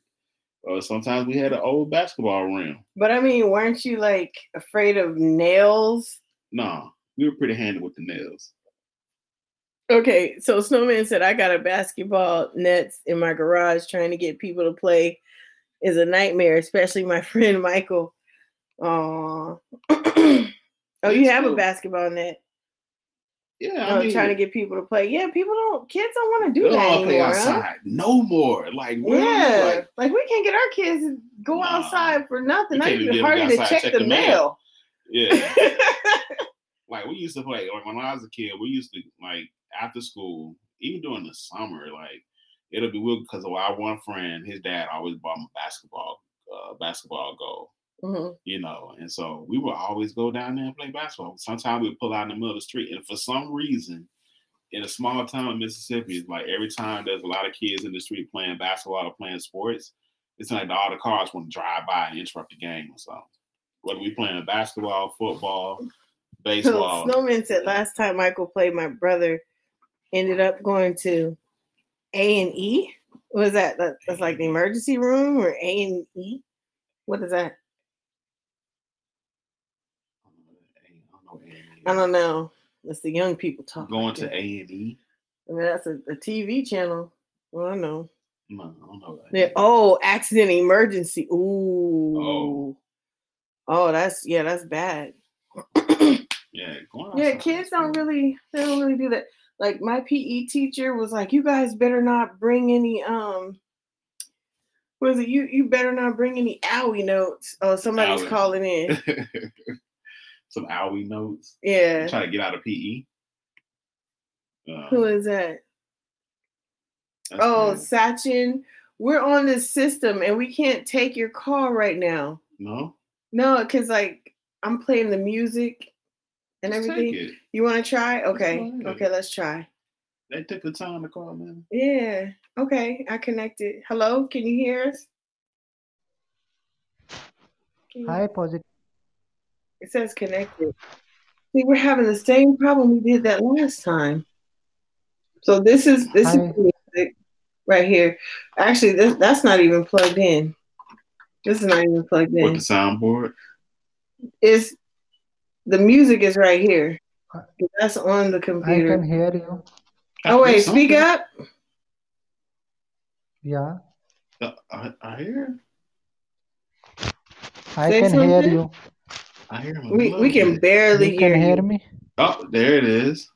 Or sometimes we had an old basketball rim. But I mean, weren't you like afraid of nails? No, we were pretty handy with the nails. Okay, so Snowman said I got a basketball nets in my garage trying to get people to play is a nightmare, especially my friend Michael. Aw. oh, you have a basketball net. Yeah, I mean, trying to get people to play. Yeah, people don't kids don't want to do that play anymore. huh? outside no more. Like? Yeah, Like, like, we can't get our kids to go Nah. outside for nothing. Not even get to check, check the, the mail. mail. yeah. like we used to play like when I was a kid, we used to like after school, even during the summer, like it'll be weird because of our one friend, his dad always bought him a basketball, uh, basketball goal, Mhm. you know, and so we would always go down there and play basketball. Sometimes we'd pull out in the middle of the street, and for some reason, in a small town in Mississippi, it's like every time there's a lot of kids in the street playing basketball or playing sports, it's like all the cars want to drive by and interrupt the game or something. Whether we playing basketball, football, baseball. So Snowman said last time Michael played, my brother ended up going to A and E. That? That- That's like the emergency room or A and E. What is that? I don't know. That's the young people talking. Going to A and E. I mean, that's a, a TV channel. Well, I know. No, I don't know. Yeah. Oh, accident emergency. Ooh. Oh. Oh, that's yeah, that's bad. Yeah, going Yeah, kids don't really they don't really do that. Like my PE teacher was like, "You guys better not bring any um, Was it? You you better not bring any owie notes." Oh, somebody's Owie. calling in. Some owie notes. Yeah, Trying to get out of PE. Uh, who is that? Oh, good. Sachin, we're on this system and we can't take your call right now. no. No, because like I'm playing the music and Just take everything. it. You want to try? Okay, go ahead. okay, let's try. They took the time to call, man. Yeah. Okay, I connected. Hello, can you hear us? Hi, positive. It says connected. See, we're having the same problem we did that last time. So this is this Hi. is right here. Actually, this that's not even plugged in. This is not even plugged With in. the soundboard. Is the music is right here. That's on the computer. I can hear you. Oh wait, Yes, speak up. Yeah, Uh, I, I hear. I Say can hear you. I hear him. We we can barely You can hear hear you. me? Oh, there it is.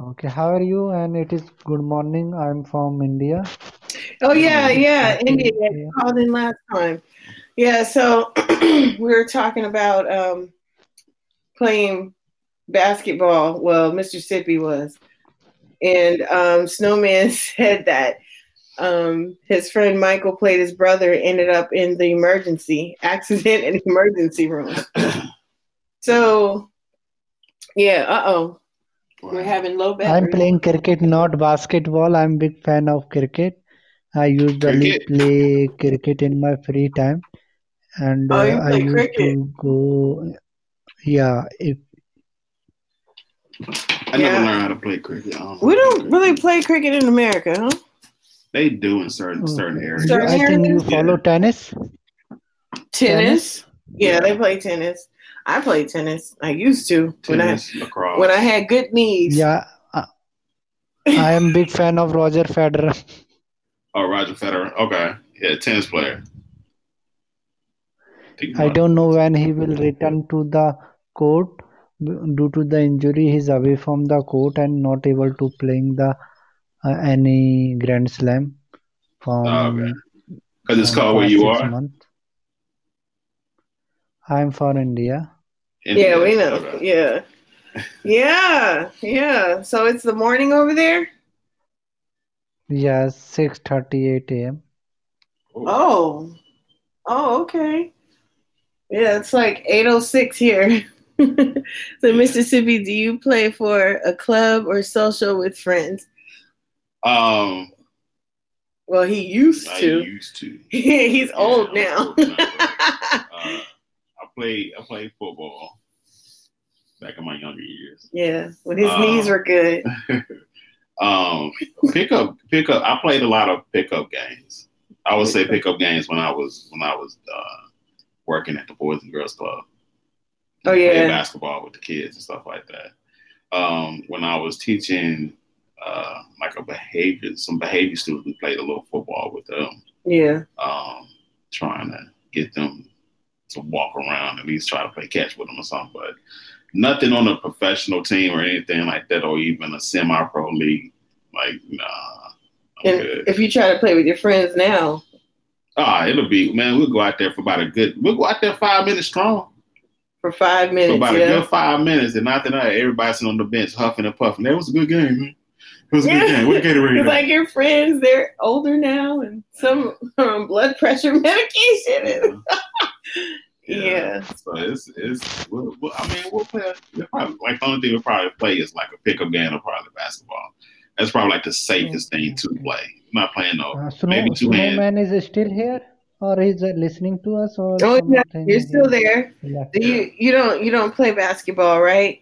Okay, how are you? And it is good morning. I'm from India. Oh yeah, yeah, Okay, India yeah. called in last time. Yeah, so we were talking about um, playing basketball. Well, Mr. Sippy was, and um, Snowman said that um, his friend Michael played his brother, ended up in the emergency accident and emergency room. So, yeah, uh oh, we're having low battery. I'm playing cricket, not basketball. I'm big fan of cricket. I usually Cricket? play cricket in my free time, and Oh, uh, I play used to go. Yeah, if I Yeah. never learned how to play cricket. Don't We don't play really play cricket in America, huh? They do in certain Okay. certain areas. Certain I think you areas? follow tennis. Tennis. Yeah, Yeah. they play tennis. I play tennis. I used to when I lacrosse. when I had good knees. Yeah, uh, I am big fan of Roger Federer. oh, Roger Federer. Okay, yeah, tennis player. I don't know when he will return to the court due to the injury. He's away from the court and not able to playing the uh, any Grand Slam from Oh, okay. Because it's called where you are. months. I'm for India. Yeah, we know. Okay. Yeah. Yeah, yeah. So it's the morning over there? Yeah, 6:38 a.m. Oh. Oh, okay. Yeah, it's like 806 here. so Mississippi, do you play for a club or social with friends? Um, Well, he used I to. used to. He's old Yeah, old now, Uh, I played. I played football back in my younger years. yeah, when his Uh, knees were good. Um, pickup, pickup. I played a lot of pickup games. I would say pickup games when I was when I was uh, working at the Boys and Girls Club. Oh, yeah. basketball with the kids and stuff like that. Um, when I was teaching uh, like a behavior, some behavior students, we played a little football with them, Yeah. um, trying to get them to walk around at least try to play catch with them or something. But nothing on a professional team or anything like that, or even a semi-pro league. Like, nah, I'm And good. if you try to play with your friends now, Ah, it'll be man. We'll go out there for about a good. We'll go out there five minutes strong. for five minutes, For about a good five minutes, and after that, everybody sitting on the bench huffing and puffing. That was a good game, man. It was a good Yeah. game. What Gatorade? It's like your friends, they're older now, and some are on blood pressure medication. and- yeah. So it's it's. We'll, we'll, I mean, we'll play. We'll probably, like the only thing we'll probably play is like a pickup game or probably basketball. That's probably like the safest thing to play. I'm not playing no. Uh, Snow, Maybe two hand. Snowman is still here, or he's uh, listening to us, or Oh yeah, something you're still he- there. he left? Do you you don't you don't play basketball, right?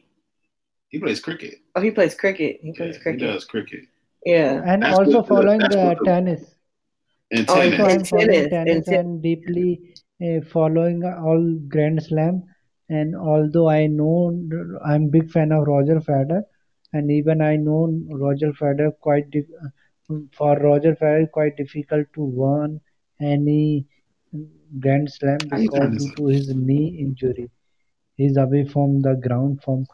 He plays cricket. Oh, he plays cricket. He Yeah, plays he cricket. does cricket Yeah. And That's also what following that's the what tennis. and Oh, tennis. Also, I'm And following tennis, tennis and ten- and deeply uh, following all Grand Slam. And although I know I'm big fan of Roger Federer, and even I know Roger Federer quite di- for Roger Federer quite difficult to win any Grand Slam because done due to his knee injury, he's away from the ground from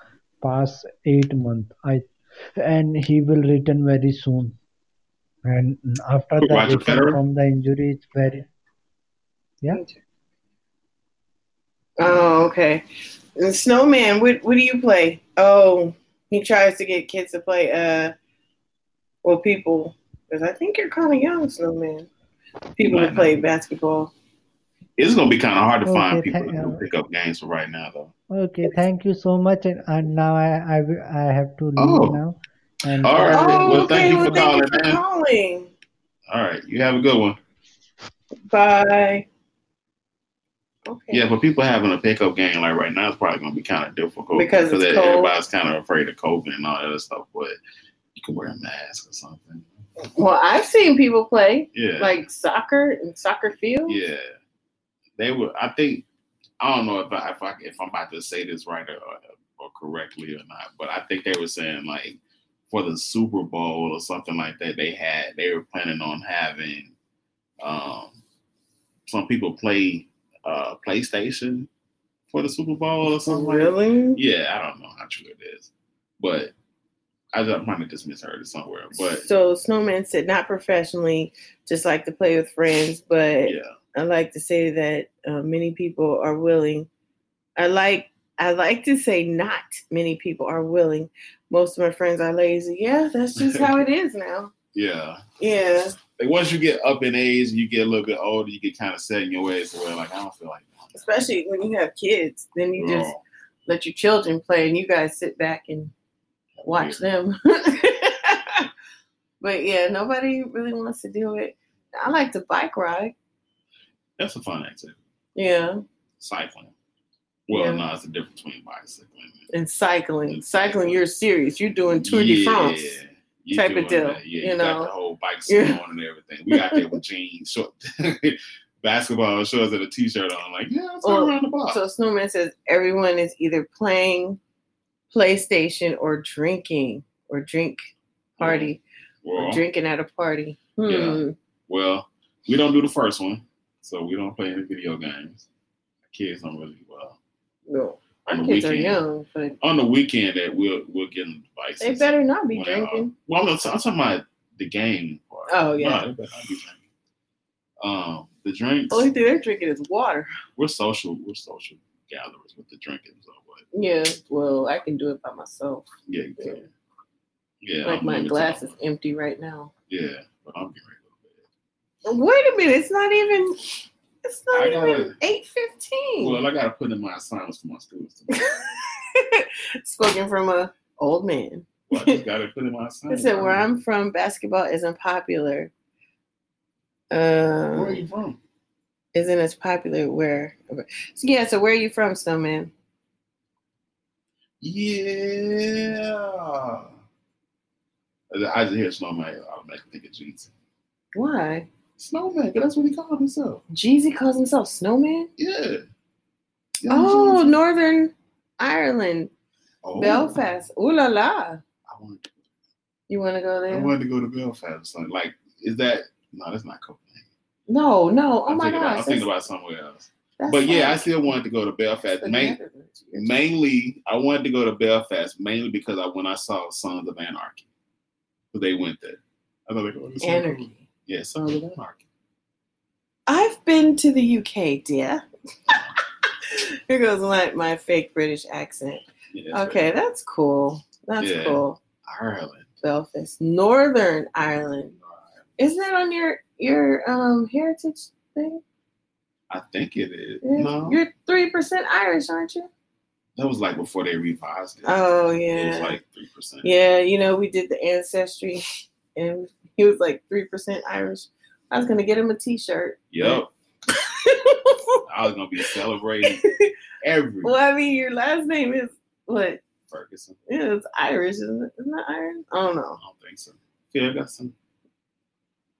past eight months. I and he will return very soon. And after the Roger return from the injury, it's very Yeah. Oh, okay. And Snowman, what what do you play? Oh, he tries to get kids to play. Uh, well, people, because I think you're kind of young, Snowman. People to play basketball. It's gonna be kind of hard to find people thank- to do uh, pickup games for right now, though. okay. Thank you so much, and, and now I, I wi- I have to leave Oh. now. And All right. Oh, Well, okay. thank you well, for thank calling, you for calling. All right, you have a good one. Bye. Okay. Yeah, for people having a pickup game like right now, it's probably gonna be kind of difficult Because it's that cold. everybody's kind of afraid of COVID and all that other stuff. But you can wear a mask or something. Well, I've seen people play Yeah, like soccer and soccer field. yeah, they were. I think I don't know if I, if I if I'm about to say this right or, or correctly or not, but I think they were saying like for the Super Bowl or something like that, they had they were planning on having um, some people play uh, PlayStation for the Super Bowl or something. like. Really? Yeah, I don't know how true it is, but I just, might have just misheard it somewhere. But so Snowman said not professionally, just like to play with friends, but yeah, I like to say that uh, many people are willing. I like I like to say not many people are willing. Most of my friends are lazy. Yeah, that's just how it is now. yeah. Yeah. Like once you get up in age and you get a little bit older, you get kind of set in your ways to where like I don't feel like That. Especially when you have kids. Then you just let your children play and you guys sit back and watch them. but yeah, nobody really wants to do it. I like to bike ride. That's a fun activity. Yeah. Cycling. Well, Yeah. no, it's a difference between bicycling. And cycling. And Cycling, cycling. you're serious. You're doing Tour de France. you type of deal, that. Yeah, you you, know? got the whole bike suit Yeah. on and everything. We got there with jeans, short, basketball shorts, and a t-shirt on. Like, yeah, let's Well, go around the block. So Snowman says everyone is either playing PlayStation or drinking or drink party or drinking at a party. Hmm. Yeah. well, we don't do the first one, so we don't play any video games. Kids don't really well. No. On Our the kids are weekend. young, but On the weekend, that we'll we'll get them devices. they better not be when they're out. drinking. Well, I'm, I'm talking about the game part. Oh, yeah. No, they better not be drinking. Um, the drinks. Only thing they're drinking is water. we're social. We're social gatherers with the drinking. So what? Yeah, well, I can do it by myself. Yeah, you Yeah. can. Yeah, like I'm my glass is empty right now. Yeah, but I'm getting ready to go to bed. Wait a minute, it's not even. It's not even gotta- eight fifteen. Well, I gotta put in my assignments for my students. Today. Spoken from a old man. well, I just gotta put in my assignments. said, "Where I'm from, basketball isn't popular. Where are Um, you from? isn't as popular where? So yeah. So where are you from, Snowman? Yeah. I just hear snowman. I'll make think of Jeezy. Why? Snowman, that's what he called himself. Jeezy calls himself Snowman. Yeah. Oh. Northern Ireland, Oh, Belfast. Ooh la la. I wanted, You want to go there? I wanted to go to Belfast or something. Like, is that no? That's not Copenhagen. No, no. Oh I'm my thinking about, gosh. I'm thinking about somewhere else. that's- But yeah, I still wanted to go to Belfast. Main, mainly, I wanted to go to Belfast mainly because I when I saw Sons of Anarchy, so they went there. I thought they to Anarchy. Yeah, Sons of Anarchy. I've been to the UK, dear. Here goes my, my fake British accent. Yeah, that's Okay, that's cool. That's Yeah. cool. right. Ireland. Belfast, Northern Ireland. Isn't that on your your um heritage thing? I think it is. Yeah. No, You're three percent Irish, aren't you? that was like before they revised it. Oh yeah. It was like three percent. yeah, you know, we did the ancestry and he was like three percent Irish. I was gonna get him a t shirt. Yep. I was gonna be celebrating every well, I mean your last name is what? Ferguson. Yeah, it's Irish, isn't it? Isn't that Irish? I don't know. I don't think so. Ferguson.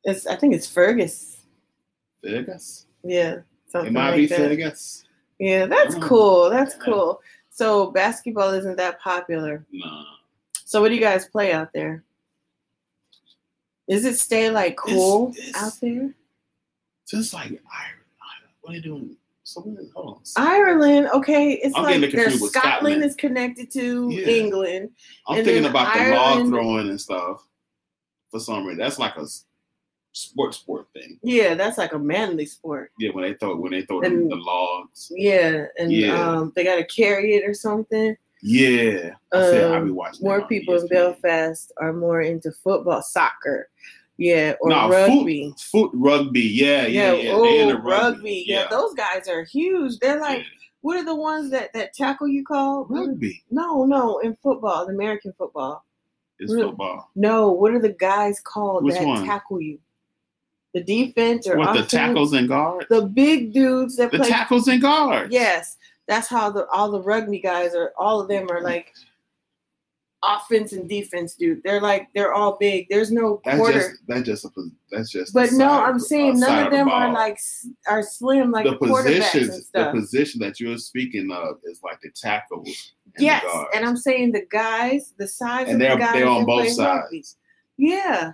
It's I think it's Fergus. Fergus. Yeah. Something It might like be that. Fergus. Yeah, that's cool. That's cool. So basketball isn't that popular. Nah. So what do you guys play out there? Is it stay like cool it's- out there? Just like Ireland. What are you doing? Hold on. Ireland, okay, it's I'm like there's Scotland, Scotland. is connected to Yeah. England. I'm thinking about the Ireland- log throwing and stuff. For some reason, that's like a sport sport thing. Yeah, that's like a manly sport. Yeah, when they throw when they throw the, And- the logs. Yeah, and Yeah. um, they got to carry it or something. Yeah, I said be Um, watching. more people in Belfast are more into football, soccer, yeah, or Nah, rugby. Foot, foot rugby. Yeah, yeah, yeah. oh, they into rugby. Yeah. those guys are huge. They're like, Yeah. what are the ones that that tackle you call? rugby. No, no, in football, in American football. It's football. No, what are the guys called Which that one? tackle you? The defense or What the tackles and guards? The big dudes that The play. tackles and guards. Yes, that's how the all the rugby guys are. All of them are like offense and defense, dude. They're like they're all big. There's no That's quarter. just that's just a that's just. but no, I'm saying uh, none of the them are like are slim like the the positions. The position that you're speaking of is like the tackles. And yes, the and I'm saying the guys, the size And of they're- the guys they're on both sides. rugby. Yeah,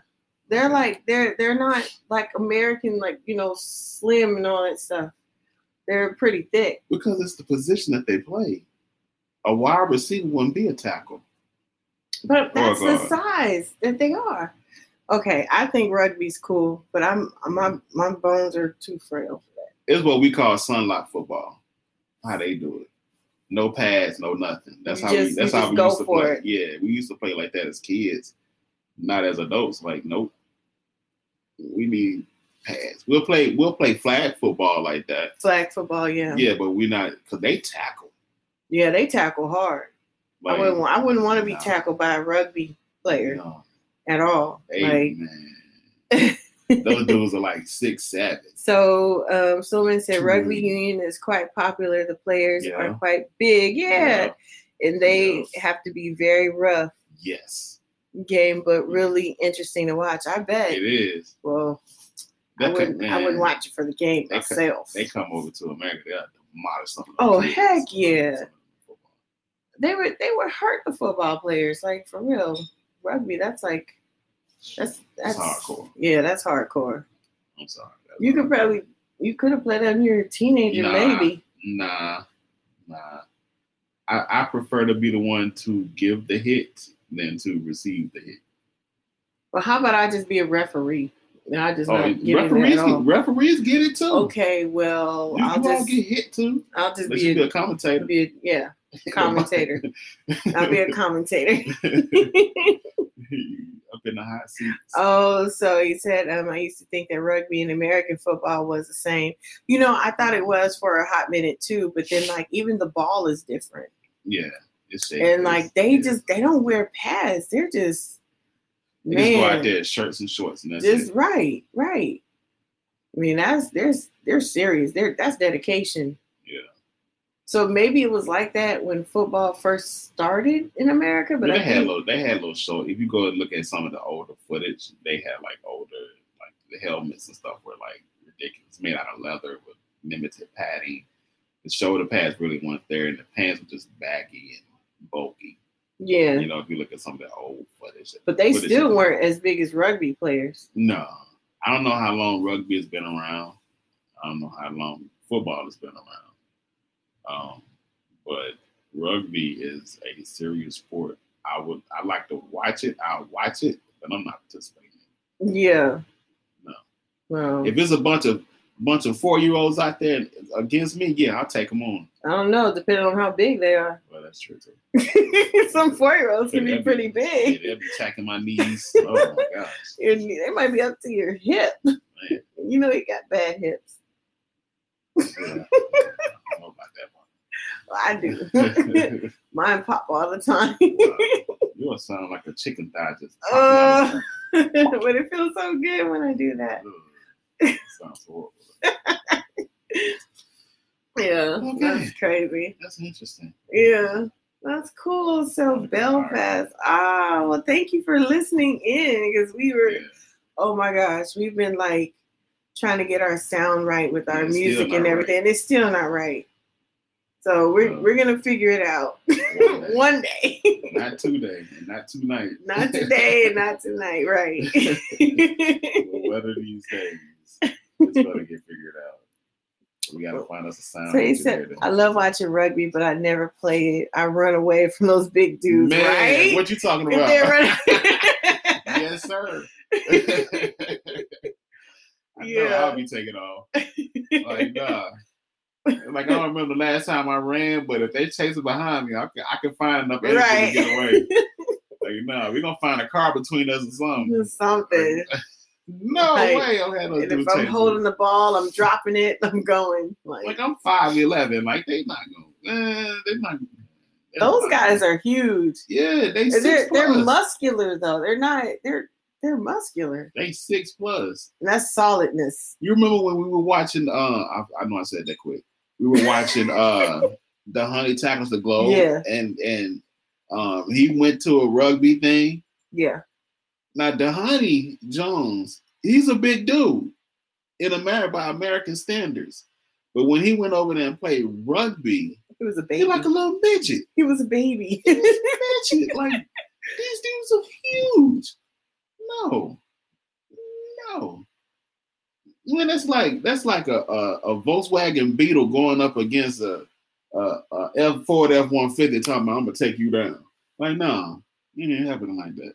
they're like they're they're not like American, like you know, slim and all that stuff. They're pretty thick. because it's the position that they play. A wide receiver wouldn't be a tackle. But oh, that's the size that they are. Okay, I think rugby's cool, but I'm my my bones are too frail for that. It's what we call sunlock football. How they do it. No pads, no nothing. That's You how just- we that's how we used to play. it. Yeah, we used to play like that as kids, not as adults. Like, nope. We need pads. We'll play we'll play flag football like that. Flag football, yeah. Yeah, but we're not because they tackle. Yeah, they tackle hard. Like, I wouldn't want, I wouldn't want to be tackled by a rugby player know, at all. hey, like. Those dudes are like six seven. So um, said rugby union is quite popular. The players Yeah. are quite big, yeah, and they Yeah. have to be very rough Yes, game, but really interesting to watch. I bet. it is. Well, I wouldn't. could- I wouldn't watch it for the game They could- itself. They come over to America, they have oh, to demolish some of Oh, kids. heck yeah. They were they were hurt the football players, like for real. Rugby, that's like that's That's that's hardcore. Yeah, that's hardcore. I'm sorry. You could probably you could have played that when you were a teenager, Nah. maybe. Nah, nah. I, I prefer to be the one to give the hit than to receive the hit. Well, how about I just be a referee? And I just Oh, not get referees, get, referees get it too. Okay, well, you, I'll you just get hit too. I'll just be you be a, a commentator. be a yeah commentator. I'll be a commentator. Up in the hot seat. Oh, so he said, um, I used to think that rugby and American football was the same. You know, I thought it was for a hot minute too, but then like even the ball is different. Yeah, it's. And like they yeah. just they don't wear pads. They're just They just go out man, there shirts and shorts and that's just it. right, right. I mean, that's there's they're serious. They're that's dedication. Yeah. So maybe it was like that when football first started in America, but I they had think, little, they had little show. If you go and look at some of the older footage, they had like older, like the helmets and stuff were like ridiculous, made out of leather with limited padding. The shoulder pads really weren't there, and the pants were just baggy and bulky. Yeah, You know, if you look at some of the old footage, but they footage still weren't as big as rugby players. No, I don't know how long rugby has been around. I don't know how long football has been around. Um, but rugby is a serious sport. I would, I like to watch it. I'll watch it, but I'm not participating. Yeah. No. Well, If it's a bunch of bunch of four year olds out there against me, yeah, I'll take them on. I don't know, depending on how big they are. Well, that's true too. Some four year olds can be They'll pretty Yeah, big. they'll be attacking my knees. Oh my gosh, And they might be up to your hip. man. You know, you got bad hips. Yeah. I don't know about that Well, I do. Mine pop all the time. you are sound like a chicken thigh just. popping Uh, but it feels so good when I do that. Ugh, Sounds horrible. Yeah, Okay. that's crazy. That's interesting. Yeah, that's cool. So Belfast. Ah, well, thank you for listening in because we were. Oh my gosh, we've been like trying to get our sound right with our it's music and everything. and It's still not right. So we're No. we're gonna figure it out One day. one day. Not today, and not tonight. not today and not tonight, right? We'll weather these days. It's gonna get figured out. We gotta find us a sound. so he said, "I love watching rugby, but I never play it. I run away from those big dudes, Man, right? what you talking about? running- yes, sir. I Yeah. I'll be taking off. Like, nah. Like I don't remember the last time I ran, but if they chase chasing behind me, I can I can find enough energy Right. to get away. Like, no, we're gonna find a car between us or something. Something. No Like, way I'm having if I'm holding the ball, I'm dropping it. I'm going. Like, like I'm five eleven. Like they not going. Eh, they not. they're those not- guys are huge. Yeah, they six they're, they're muscular though. They're not. They're they're muscular. they six plus. And that's solidness. You remember when we were watching? Uh, I, I know I said that quick. We were watching uh the Honey Tackles the Globe. Yeah. And and um he went to a rugby thing. Yeah. Now Honey Jones, he's a big dude in America by American standards. But when he went over there and played rugby, He was a he baby. like a little midget. he was a baby. He was a midget. Like these dudes are huge. No, no. Man, that's like that's like a, a, a Volkswagen Beetle going up against a, a, a F Ford F one fifty. Talking about I'm gonna take you down. Like no, it ain't happening like that.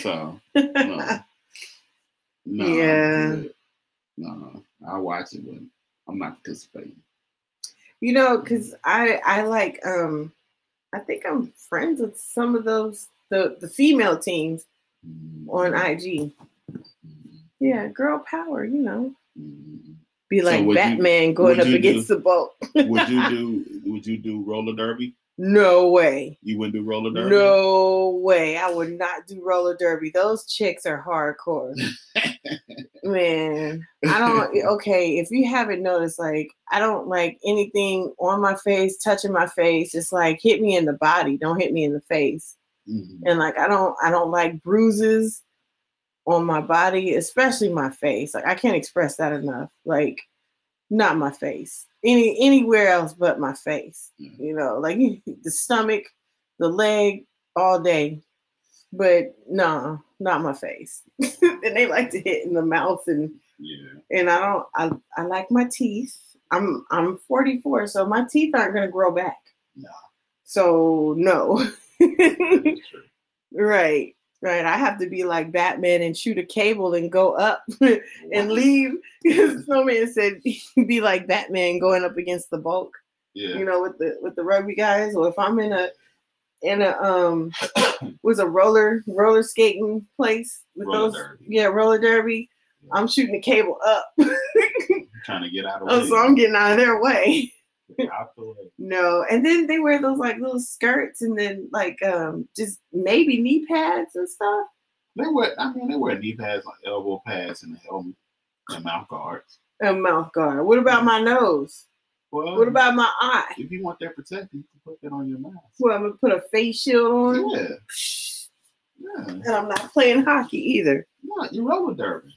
So no, no, Yeah. no. I watch it, but I'm not participating. you know, because I I like um I think I'm friends with some of those the the female teams on IG. Yeah, girl power. You know, Mhm. be So like you- Batman going up you against the boat. would you do would you do roller derby? No way. You wouldn't do roller derby? No way. I would not do roller derby. Those chicks are hardcore. Man, I don't okay, if you haven't noticed, like I don't like anything on my face, touching my face. It's like hit me in the body, don't hit me in the face. Mhm. And like I don't I don't like bruises on my body, especially my face. Like I can't express that enough. Like not my face. Any anywhere else but my face. Mhm. You know, like the stomach, the leg, all day. But no, not my face. and they like to hit in the mouth and Yeah. and I don't I, I like my teeth. I'm I'm 44, so my teeth aren't gonna grow back. No. So no. Right. Right. I have to be like Batman and shoot a cable and go up and leave. Snowman said be like Batman going up against the bulk, Yeah. you know, with the with the rugby guys. Or if I'm in a in a um was a roller roller skating place with Roller those derby. yeah, roller derby. I'm shooting the cable up. trying to get out of Oh, way. so I'm getting out of their way. Get out the way. No, and then they wear those like little skirts, and then like um just maybe knee pads and stuff. They wear, I mean, they wear knee pads, like elbow pads, and a helmet and mouth guards. A mouth guard. What about my nose? Well, What about my eye? if you want that protected, you can put that on your mask. Well, I'm gonna put a face shield on? Yeah, yeah. And I'm not playing hockey either. No, you're roller derby.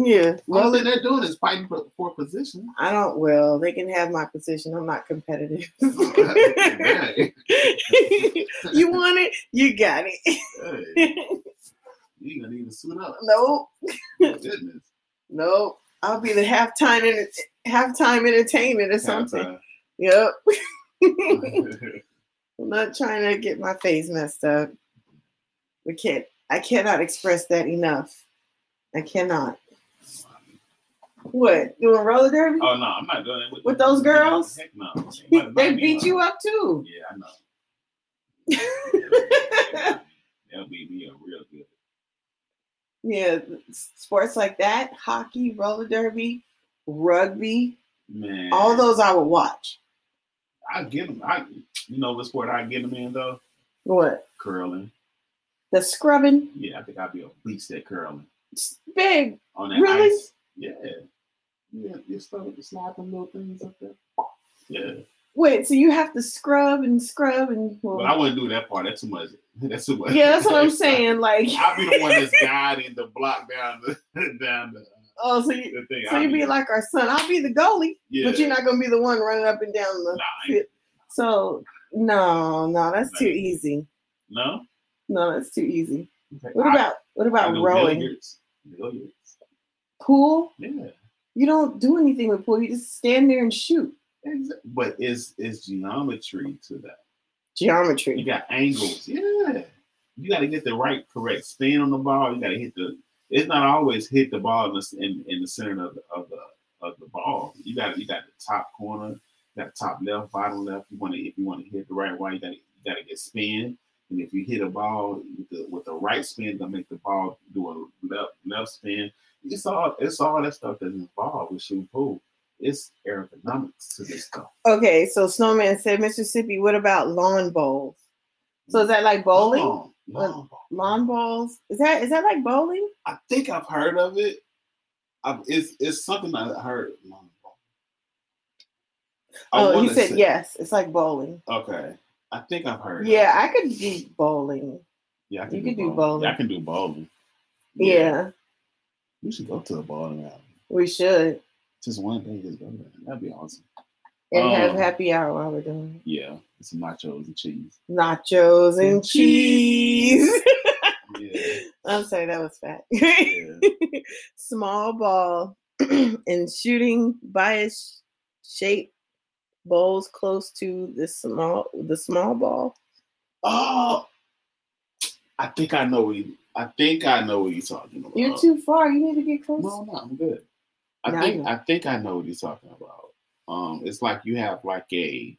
Yeah. All Well, thing they're doing is fighting for, for position. I don't. Well, they can have my position. I'm not competitive. You want it? You got it. hey, you gonna need to suit up. nope. Goodness. Nope. I'll be the halftime enter- halftime entertainment or something. Halftime. Yep. I'm not trying to get my face messed up. We can't. I cannot express that enough. I cannot. What doing roller derby? oh no, I'm not doing it with, With those girls? Heck no. they beat you up too. Yeah, I know. They'll beat me up real good. yeah, sports like that, hockey, roller derby, rugby, Man, all those I would watch. I get them. I, you know, what sport I get them in though? What Curling. the scrubbing? Yeah, I think I'd be a beast at curling It's big. on that Really? ice. Yeah, yeah, you start to slide them little things up there. Yeah, Wait, so you have to scrub and scrub and well, but I wouldn't do that part. That's too much. That's too much. yeah, that's what I'm saying. Like, I'll be the one that's guiding the block down the down the, uh, oh, so you so I'll you be like our son. I'll be the goalie, yeah, but you're not gonna be the one running up and down the. Nah, So no, no, that's too easy. no. No, that's too easy. Okay, What I- about what I about do rowing? billiards. Billiards. Pool? Yeah. You don't do anything with pool. You just stand there and shoot. But it's it's geometry to that. Geometry. You got angles. Yeah. You got to get the right correct spin on the ball. You got to hit the. It's not always hit the ball in the in, in the center of the of the of the ball. You got you got the top corner, you got top left, bottom left. You want to if you want to hit the right way, you got to you got to get spin. And if you hit a ball with the with the right spin, to make the ball do a left left spin. It's all it's all that stuff that's involved with shooting pool. It's aerodynamics to this stuff. Okay, so Snowman said Mississippi. What about lawn bowls? So is that like bowling? Long ball. Lawn bowls? Is that is that like bowling? I think I've heard of it. i it's it's something I heard. Long ball. I Oh, he said say- yes. It's like bowling. Okay, I think I've heard. Yeah. I could do bowling. yeah, I can you do could do bowling. bowling. Yeah, I can do bowling. Yeah, we should go to a bowling alley. we should. Just one day, just go there. That'd be awesome. And have Um, happy hour while we're doing Yeah, some nachos and cheese. it. Nachos and And cheese. Yeah, I'm sorry, that was fat. yeah. Small ball and shooting bias shape bowls close to the small the small ball. Oh, I think I know what. I think I know what you're talking about. You're too far. You need to get close. No, no, I'm good. I Now think you- I think I know what he's talking about. Um, it's like you have like a.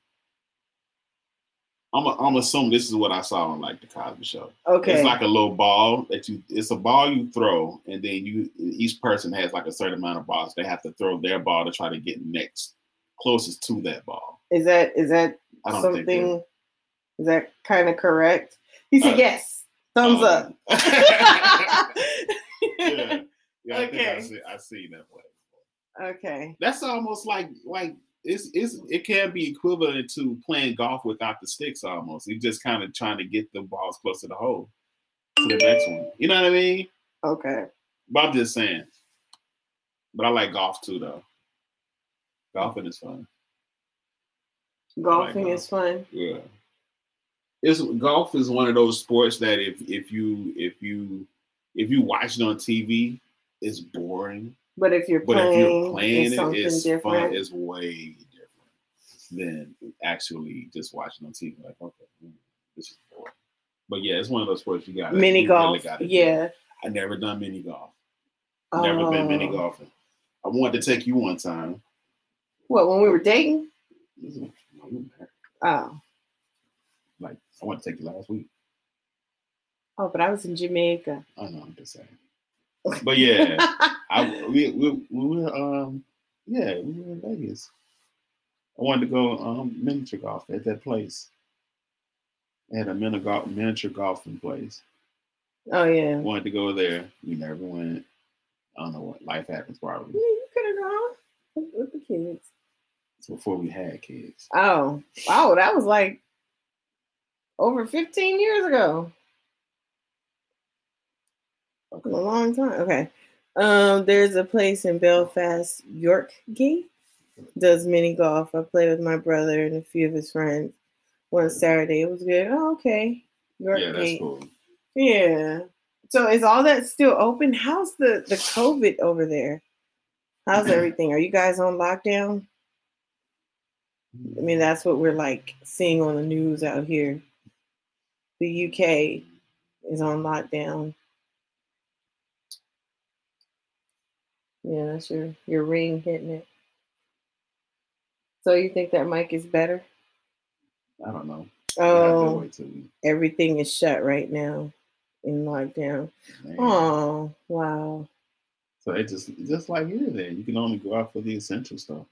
I'm a, I'm assuming this is what I saw on like the Cosby Show. Okay. It's like a little ball that you. It's a ball you throw, and then you. Each person has like a certain amount of balls. They have to throw their ball to try to get next, closest to that ball. is that is that I something? Is that kind of correct? He said Uh, yes. Thumbs up. Um, yeah, yeah. I think I Okay. see, I see that way. okay. That's almost like like it's, it's it can be equivalent to playing golf without the sticks almost. You're just kind of trying to get the balls close to the hole to the next one. You know what I mean? Okay. But I'm just saying. But I like golf too though. Golfing is fun. Golfing golf. is fun. Yeah. It's golf is one of those sports that if if you if you if you watch it on TV, it's boring. But if you're But playing, if you're playing it's it, it's different. fun. It's way different than actually just watching on TV. Like, okay, mm, this is boring. But yeah, it's one of those sports you got. Mini you golf. Really do. yeah. I never done mini golf. Never been mini Oh. golfing. I wanted to take you one time. What, when we were dating? Oh. I want to take you last week. Oh, but I was in Jamaica. I know I'm just saying. But yeah, I we we, we were um yeah we were in Vegas. I wanted to go um miniature golf at that place. They had a mini golf miniature golfing place. oh yeah. Wanted to go there. We never went. I don't know what life happens probably. Yeah, you could have gone with, with the kids. It's before we had kids. Oh, wow, that was like over 15 years ago. A long time. Okay. Um, there's a place in Belfast, York Gate, does mini golf. I played with my brother and a few of his friends one Saturday. It was good. Oh, okay. York Yeah, that's Gate. cool. Yeah. So is all that still open? How's the the COVID over there? How's everything? Are you guys on lockdown? I mean, that's what we're like seeing on the news out here. The UK is on lockdown. Yeah, that's your your ring hitting it. So you think that mic is better? I don't know. We have to Oh, everything is shut right now in lockdown. man. Oh, wow. So it just just like here then. You can only go out for the essential stuff.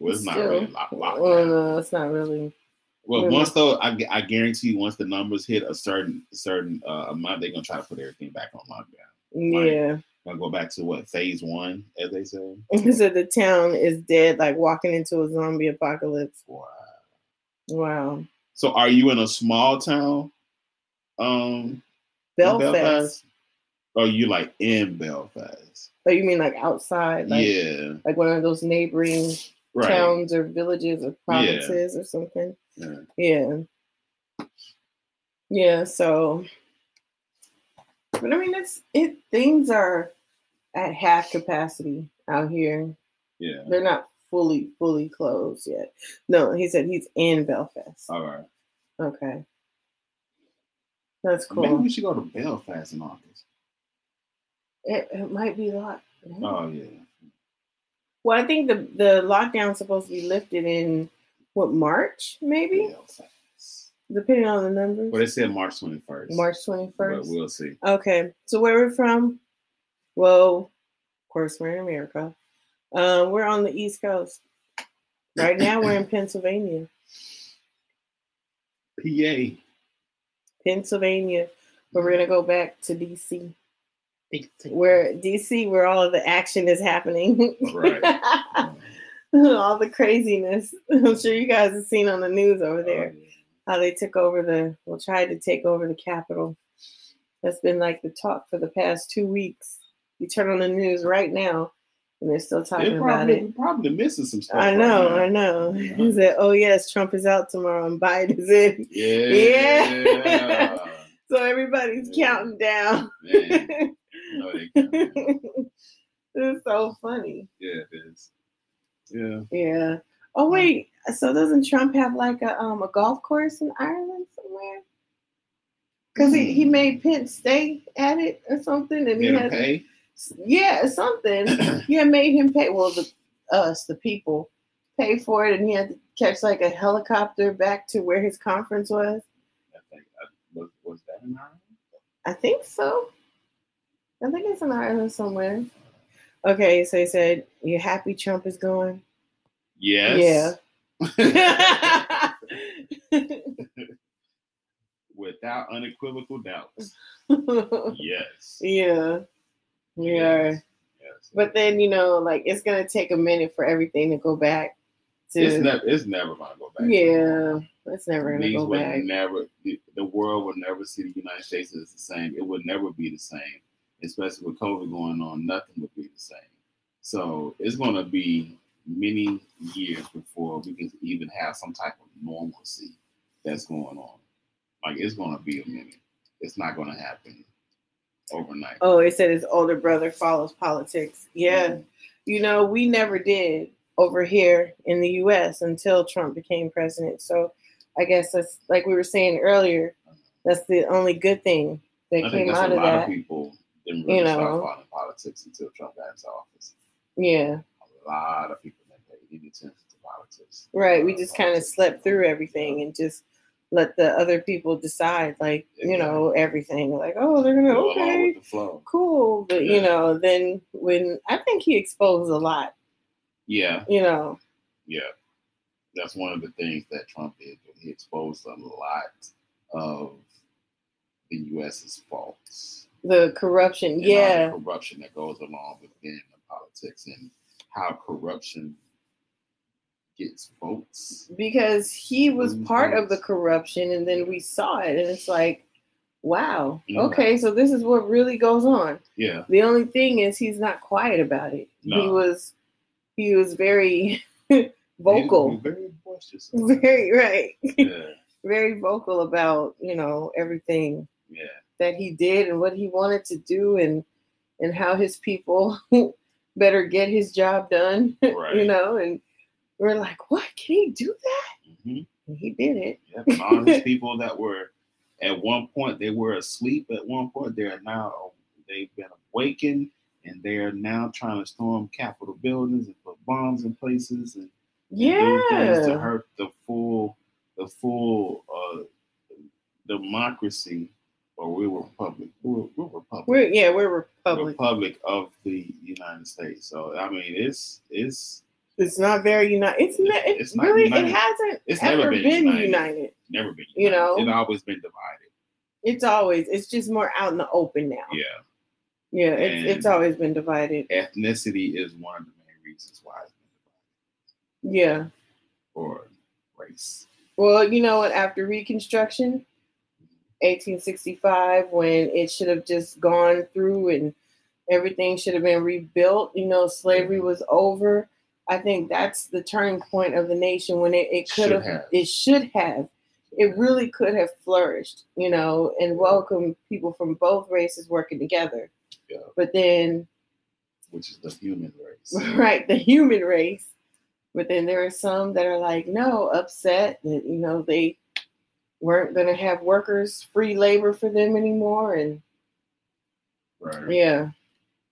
Well, it's not Still. really locked, locked Well, no, it's not really. Well, Really? once though, I, I guarantee you, once the numbers hit a certain certain uh, amount, they're gonna try to put everything back on lockdown. Yeah. Gonna go back to what phase one, as they say. so the town is dead, like walking into a zombie apocalypse. Wow. Wow. So, are you in a small town? Um, in Belfast. Or you like in Belfast? Oh, you mean like outside? Like, yeah, Like one of those neighboring right. towns or villages or provinces or something. Yeah. Yeah. Yeah. So, but I mean, it's it. Things are at half capacity out here. Yeah. They're not fully fully closed yet. No, he said he's in Belfast. All right. Okay. That's cool. Maybe we should go to Belfast in August. It, it might be locked. Oh yeah. Well, I think the the lockdown's supposed to be lifted in what March, maybe, depending on the numbers. Well, they said March twenty first. March twenty first. But we'll see. Okay, so where we're from? Well, of course, we're in America. Um, we're on the East Coast. Right now, we're in Pennsylvania. PA. Pennsylvania, but we're gonna go back to DC. Where DC, where all of the action is happening. Right. all the craziness. I'm sure you guys have seen on the news over there. Oh, yeah. how they took over the well tried to take over the Capitol. That's been like the talk for the past two weeks. You turn on the news right now, and they're still talking They're about it. probably missing some stuff. I know, now. I know. Yeah. He said, "Oh yes, Trump is out tomorrow and Biden is in." Yeah. So everybody's Yeah. counting down. They it's so funny. yeah, it is. Yeah. Yeah. Oh wait, so doesn't Trump have like a um a golf course in Ireland somewhere? Because he, he made Pence stay at it or something, and he had pay. yeah something. had made him pay. Well, the us the people pay for it, and he had to catch like a helicopter back to where his conference was. I think I, was was that in Ireland? I think so. I think it's in Ireland somewhere. Okay, so he said, "You happy Trump is gone?" Yes. Yeah. without unequivocal doubt. yes. yeah. We are. Yes. yes. But then, you know, like it's gonna take a minute for everything to go back to It's never it's never gonna go back. Yeah. It's never gonna Things go back. never the, the world will never see the United States as the same. It would never be the same. Especially with COVID going on, nothing would be the same. So it's gonna be many years before we can even have some type of normalcy that's going on. Like it's gonna be a minute. It's not gonna happen overnight. Oh, it said his older brother follows politics. Yeah. Mhm. You know, we never did over here in the US until Trump became president. So I guess that's like we were saying earlier, that's the only good thing that I came out of that. of didn't really You start know. following politics until Trump got into office. Yeah. A lot of people that paid any attention to politics. Right. We just kind of slept through everything and just let the other people decide, like, you know, everything. Like, oh, they're gonna Go okay, with the flow. cool. But Yeah. you know, then when I think he exposed a lot, Yeah, you know. yeah. That's one of the things that Trump did. He exposed a lot of the U.S.'s faults. The corruption. the Yeah. corruption that goes along with being in politics and how corruption gets votes. because he was part of the corruption and then we saw it and it's like wow Yeah. okay so this is what really goes on Yeah, the only thing is he's not quiet about it he was he was very vocal very boisterous. very right yeah, very vocal about you know everything yeah. That he did and what he wanted to do and and how his people better get his job done you know and we're like what can he do that hmm he did it Yep, and all these people that were at one point they were asleep. At one point, they are now they've been awakened, and they are now trying to storm Capitol buildings and put bombs in places and, and do things to hurt the full the full uh, democracy. Or we were republic. We were, we're republic. We're yeah, we're republic. Republic of the United States. So I mean, it's it's It's not very united. It's not. It It's not really. united. It hasn't It's ever never been, been united. united. never been. You know? it's always been divided. It's always. It's just more out in the open now. Yeah. Yeah. It's it's always been divided. ethnicity is one of the main reasons why it's been Yeah. or race. Well, you know what? After Reconstruction, 1865, when it should have just gone through and everything should have been rebuilt. You know, slavery mm-hmm. was over. I think that's the turning point of the nation when it, it could have, have. it should have, it really could have flourished, you know, and welcomed people from both races working together. Yeah. But then, which is the human race. right, the human race. But then there are some that are like, no, upset that, you know, they weren't going to have workers free labor for them anymore. And Right. yeah.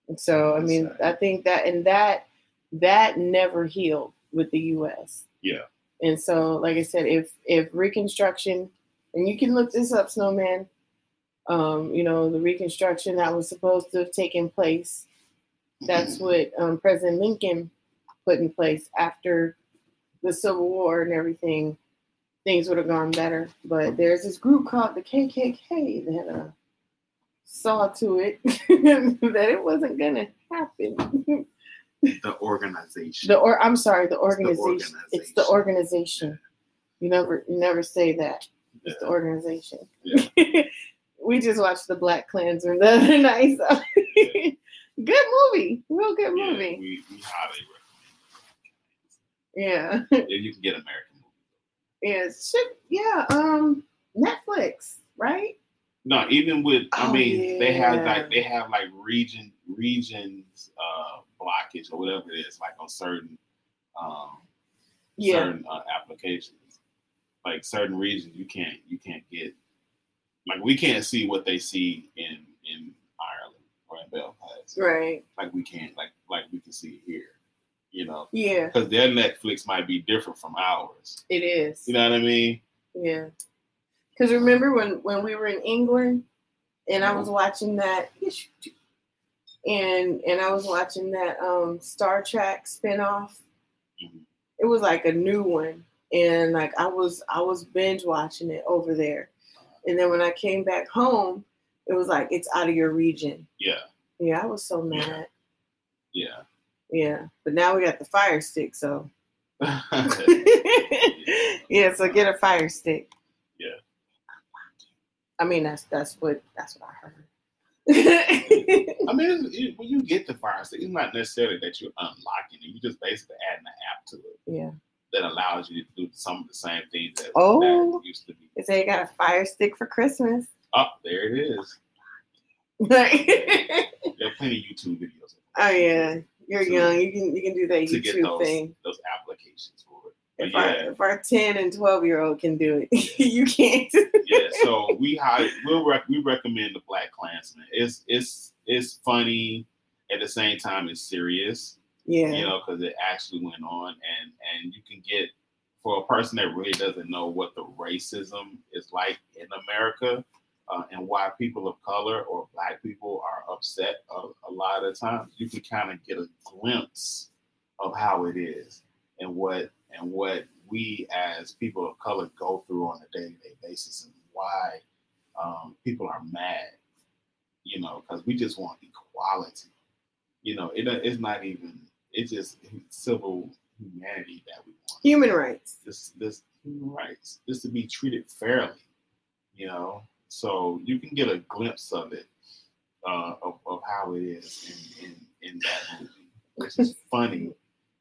And so, I mean, I think that, and that, that never healed with the U.S. Yeah. And so, like I said, if if Reconstruction, and you can look this up, Snowman, um, you know, the Reconstruction that was supposed to have taken place, that's what um, President Lincoln put in place after the Civil War and everything. Things would have gone better. But there's this group called the KKK that uh, saw to it that it wasn't going to happen. the organization. The or I'm sorry, the organization. the organization. It's the organization. You never you never say that. It's the organization. Yeah. we just watched the Black Klansman the other night. So. good movie. Real good Yeah, movie. we, we highly Yeah. recommend. If you can get American movies. Yeah. Yeah. Um Netflix, right? No, even with I Oh, mean, they have like they have like region regions uh blockage or whatever it is, like on certain um Yeah. certain uh, applications. Like certain regions, you can't you can't get like we can't see what they see in in Ireland or in Belfast. Right. Like we can't like like we can see here. You know, Yeah, because their Netflix might be different from ours. it is. You know what I mean? Yeah. Because remember when when we were in England and I was watching that and and I was watching that um Star Trek spinoff. Mhm. It was like a new one. And like I was I was binge watching it over there. And then when I came back home, it was like it's out of your region. Yeah, Yeah, I was so mad. yeah. Yeah, but now we got the fire stick, so yeah. So get a fire stick. Yeah. I mean, that's that's what that's what I heard. I mean, it, when you get the fire stick, it's not necessarily that you're unlocking it. You just basically adding an app to it yeah. that allows you to do some of the same things that, Oh. that used to be. They say you got a fire stick for Christmas. Oh, there it is. There are plenty of YouTube videos Oh yeah, you're To- young. You can you can do that YouTube those thing. those applications for it. If our if our ten and twelve year old can do it, you can't. yeah. So we high, we'll rec- we recommend the Black Klansman. It's it's it's funny at the same time it's serious. yeah. you know, because it actually went on, and and you can get for a person that really doesn't know what the racism is like in America, uh, and why people of color or black people are upset a, a lot of times, you can kind of get a glimpse of how it is and what and what we as people of color go through on a day-to-day basis and why um, people are mad you know because we just want equality. You know it, it's not even it's just civil humanity that we want. Human rights. this this human rights just to be treated fairly you know so you can get a glimpse of it uh, of, of how it is in, in in that movie which is funny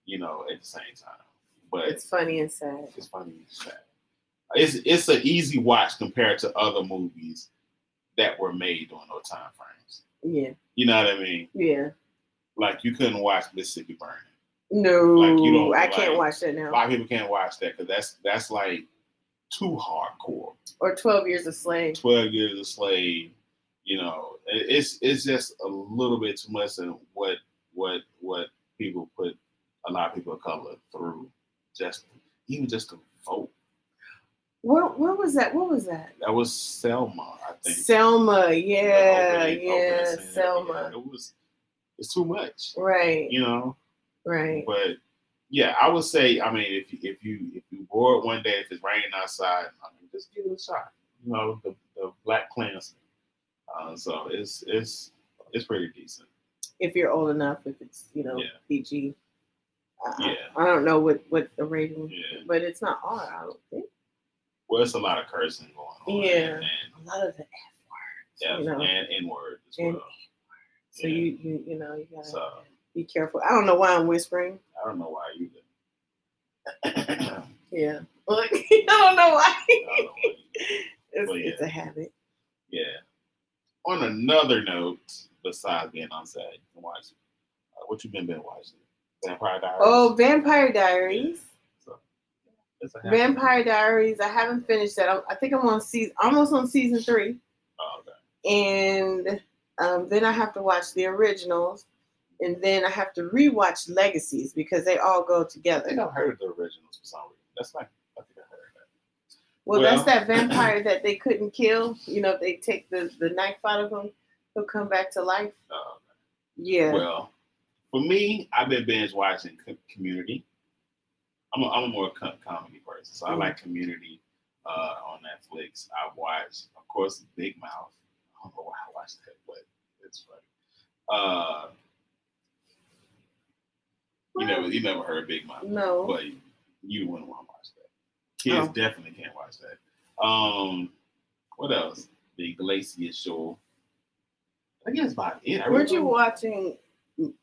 you know at the same time but It's funny and sad. it's funny and sad. It's it's an easy watch compared to other movies that were made during those time frames. Yeah. You know what I mean? Yeah. Like you couldn't watch Mississippi Burning. No, Like, you don't, I can't watch that now. A lot of people can't watch that because that's that's like too hardcore. Or Twelve Years a Slave. Twelve Years a Slave. You know, it's it's just a little bit too much than what what what people put a lot of people of color through. Just even just to vote. What what was that? What was that? That was Selma, I think. Selma. Yeah, yeah. Selma. Yeah, it was it's too much, Right, you know. right. But yeah, I would say, I mean, if you if you if you bored one day, if it's raining outside, I mean, just give it a shot. You know, the, the Black Klansman. Uh, so it's it's it's pretty decent. If you're old enough, if it's you know Yeah. PG. I, Yeah. I don't know what what the rating, Yeah. but it's not R. I don't think. Well, it's a lot of cursing going on. Yeah. And, A lot of the F words. and, you know. and N word as And well. so yeah. you you you know you gotta So be careful. I don't know why I'm whispering. I don't know why you did. Yeah. Look, I don't know why. Don't know why it's, yeah. it's a habit. Yeah. On another note, besides being on set, you can watch uh, what you been been watching. Vampire Diaries. Oh, Vampire Diaries. So a Vampire Diaries. I haven't finished that. I'm, I think I'm on season, almost on season three, Oh, okay. and um, then I have to watch the originals, and then I have to rewatch Legacies because they all go I think together. I've heard the originals for some reason. That's like I think I heard that. Well, Well- that's that vampire that they couldn't kill. You know, if they take the the knife out of him, he'll come back to life. Uh, Yeah. Well, for me, I've been binge watching Community. I'm a, I'm a more co- comedy person, so I Mhm. like Community uh, on Netflix. I watched, of course, Big Mouth. I don't know why I watched that, but it's funny. Uh, you never you never heard Big Mouth, no. but you wouldn't want to watch that. Kids Oh. definitely can't watch that. Um, what else? The Glacier Show. I guess about it. I Weren't you really- watching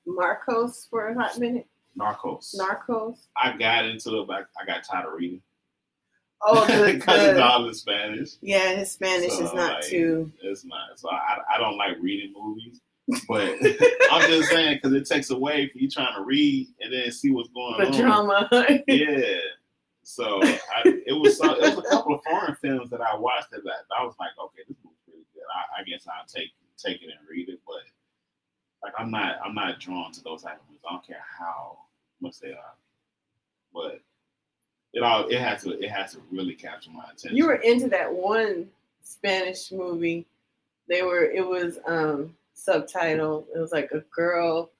Marcos for a hot minute? Narcos. Narcos. I got into it, but I got tired of reading. Oh, because it's all in Spanish. yeah, his Spanish So, is not like, too. It's not. So I, I don't like reading movies. But I'm just saying because it takes away from you trying to read and then see what's going The on. drama. Yeah. So I, it was so, it was a couple of foreign films that I watched that I, I was like, okay, this movie's pretty good. I, I guess I'll take take it and read it, but like I'm not I'm not drawn to those type of movies. I don't care how much they are, but it all it has to it has to really capture my attention. you were into that one Spanish movie. They were. It was um subtitled. It was like a girl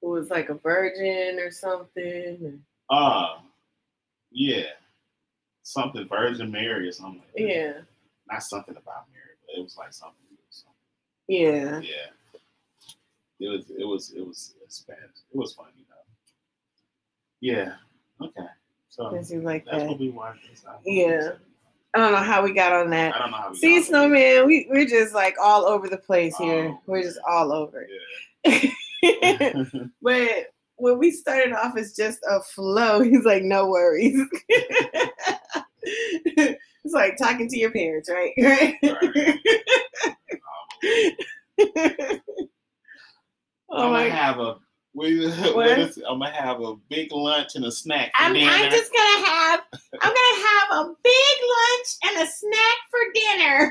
who was like a virgin or something. uh yeah, something Virgin Mary or something. Like that. Yeah. not something about Mary, but it was like something. something. Yeah. Yeah. It was it was it was it was bad. It was funny though. Yeah. Okay. So that's that. what we watched. Yeah. I don't know how we got on that. I don't know how we See. Snowman, we, we're just like all over the place oh, here. Oh, we're just all over. Yeah. but when we started off as just a flow, he's like, no worries. it's like talking to your parents, right? Right. oh I'm my gonna have a we, is, I'm gonna have a big lunch and a snack. for I'm, dinner. I'm just gonna have I'm gonna have a big lunch and a snack for dinner.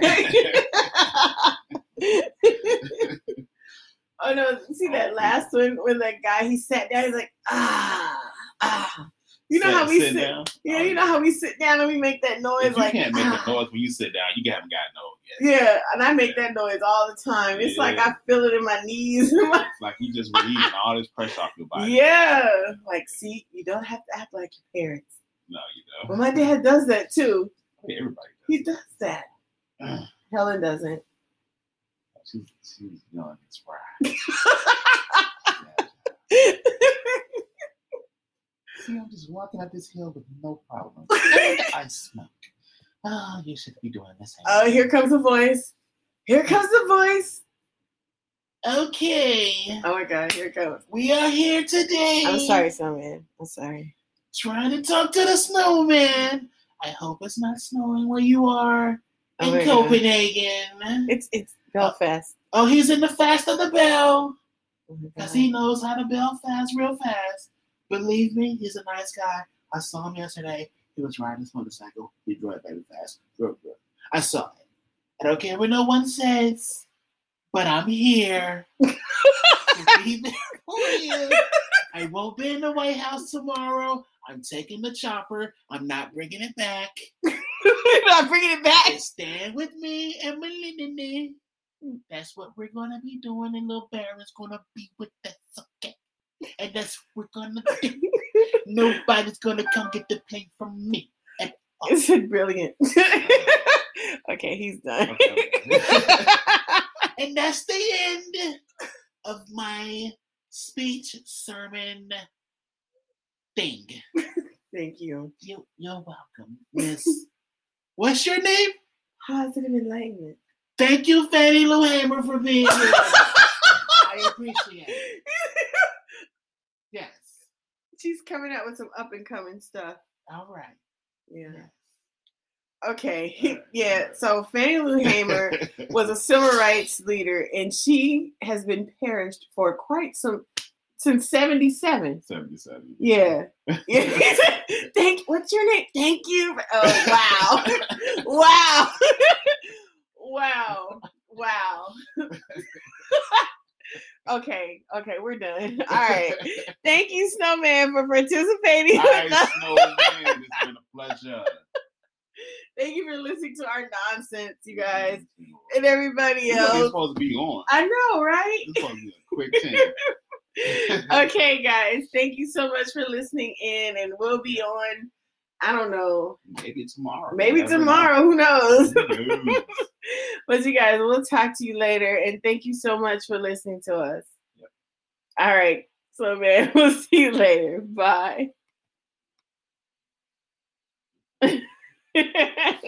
oh no! See that last one when that guy he sat down. He's like ah ah. You know Sit- how we sit. down. Yeah, Oh, you know how we sit down and we make that noise you like can't make ah. a noise when you sit down, you haven't got no. Yeah, and I make that noise all the time. It's like I feel it in my knees. It's like you just relieving all this pressure off your body. yeah, like see, you don't have to act like your parents. No, you know. Well, my dad does that too. Everybody He does that. does. Helen doesn't. she's, she's young and spry. See, I'm just walking up this hill with no problem. And I smoke. Oh, you should be doing this. Oh, here comes the voice. Here comes the voice. Okay, Oh my god, here it comes. we are here today. I'm sorry, Snowman. I'm sorry. Trying to talk to the snowman. I hope it's not snowing where you are Oh in my God. Copenhagen. It's it's Belfast. Oh, oh he's in the fast of the bell. Oh Because God. he knows how to bell fast real fast. Believe me, he's a nice guy. I saw him yesterday. He was riding his motorcycle. He drove very fast. Drove, drove. I saw it. I don't care what no one says, but I'm here. to be there for you. I won't be in the White House tomorrow. I'm taking the chopper. I'm not bringing it back. I'm bringing it back. And stand with me and Melania. That's what we're gonna be doing, and little Barron's gonna be with us? And that's what we're gonna do. Nobody's gonna come get the plate from me. It's brilliant. okay, he's done. And that's the end of my speech sermon thing. Thank you. You, you're welcome, Miss. What's your name? Positive enlightenment. Thank you, Fannie Lou Hamer, for being here. I appreciate it. Yes. She's coming out with some up and coming stuff. All right. Yeah. Yes. Okay. Alright, Yeah. alright. So Fannie Lou Hamer was a civil rights leader, and she has been perished for quite some since '77. 77. Yeah. yeah. Thank. What's your name? Thank you. Oh wow. wow. wow. Wow. Okay. Okay. We're done. All right. Thank you, Snowman, for participating. All with us. Snowman. It's been a pleasure. Thank you for listening to our nonsense, you guys, and everybody It's else. supposed to be on. I know, right? It's supposed to be a quick 10. okay, guys, thank you so much for listening in, and we'll be on. I don't know, Maybe tomorrow. maybe tomorrow. Who knows? know. Who knows? but you guys, we'll talk to you later, and thank you so much for listening to us. Yep. All right, so man, we'll see you later. Bye.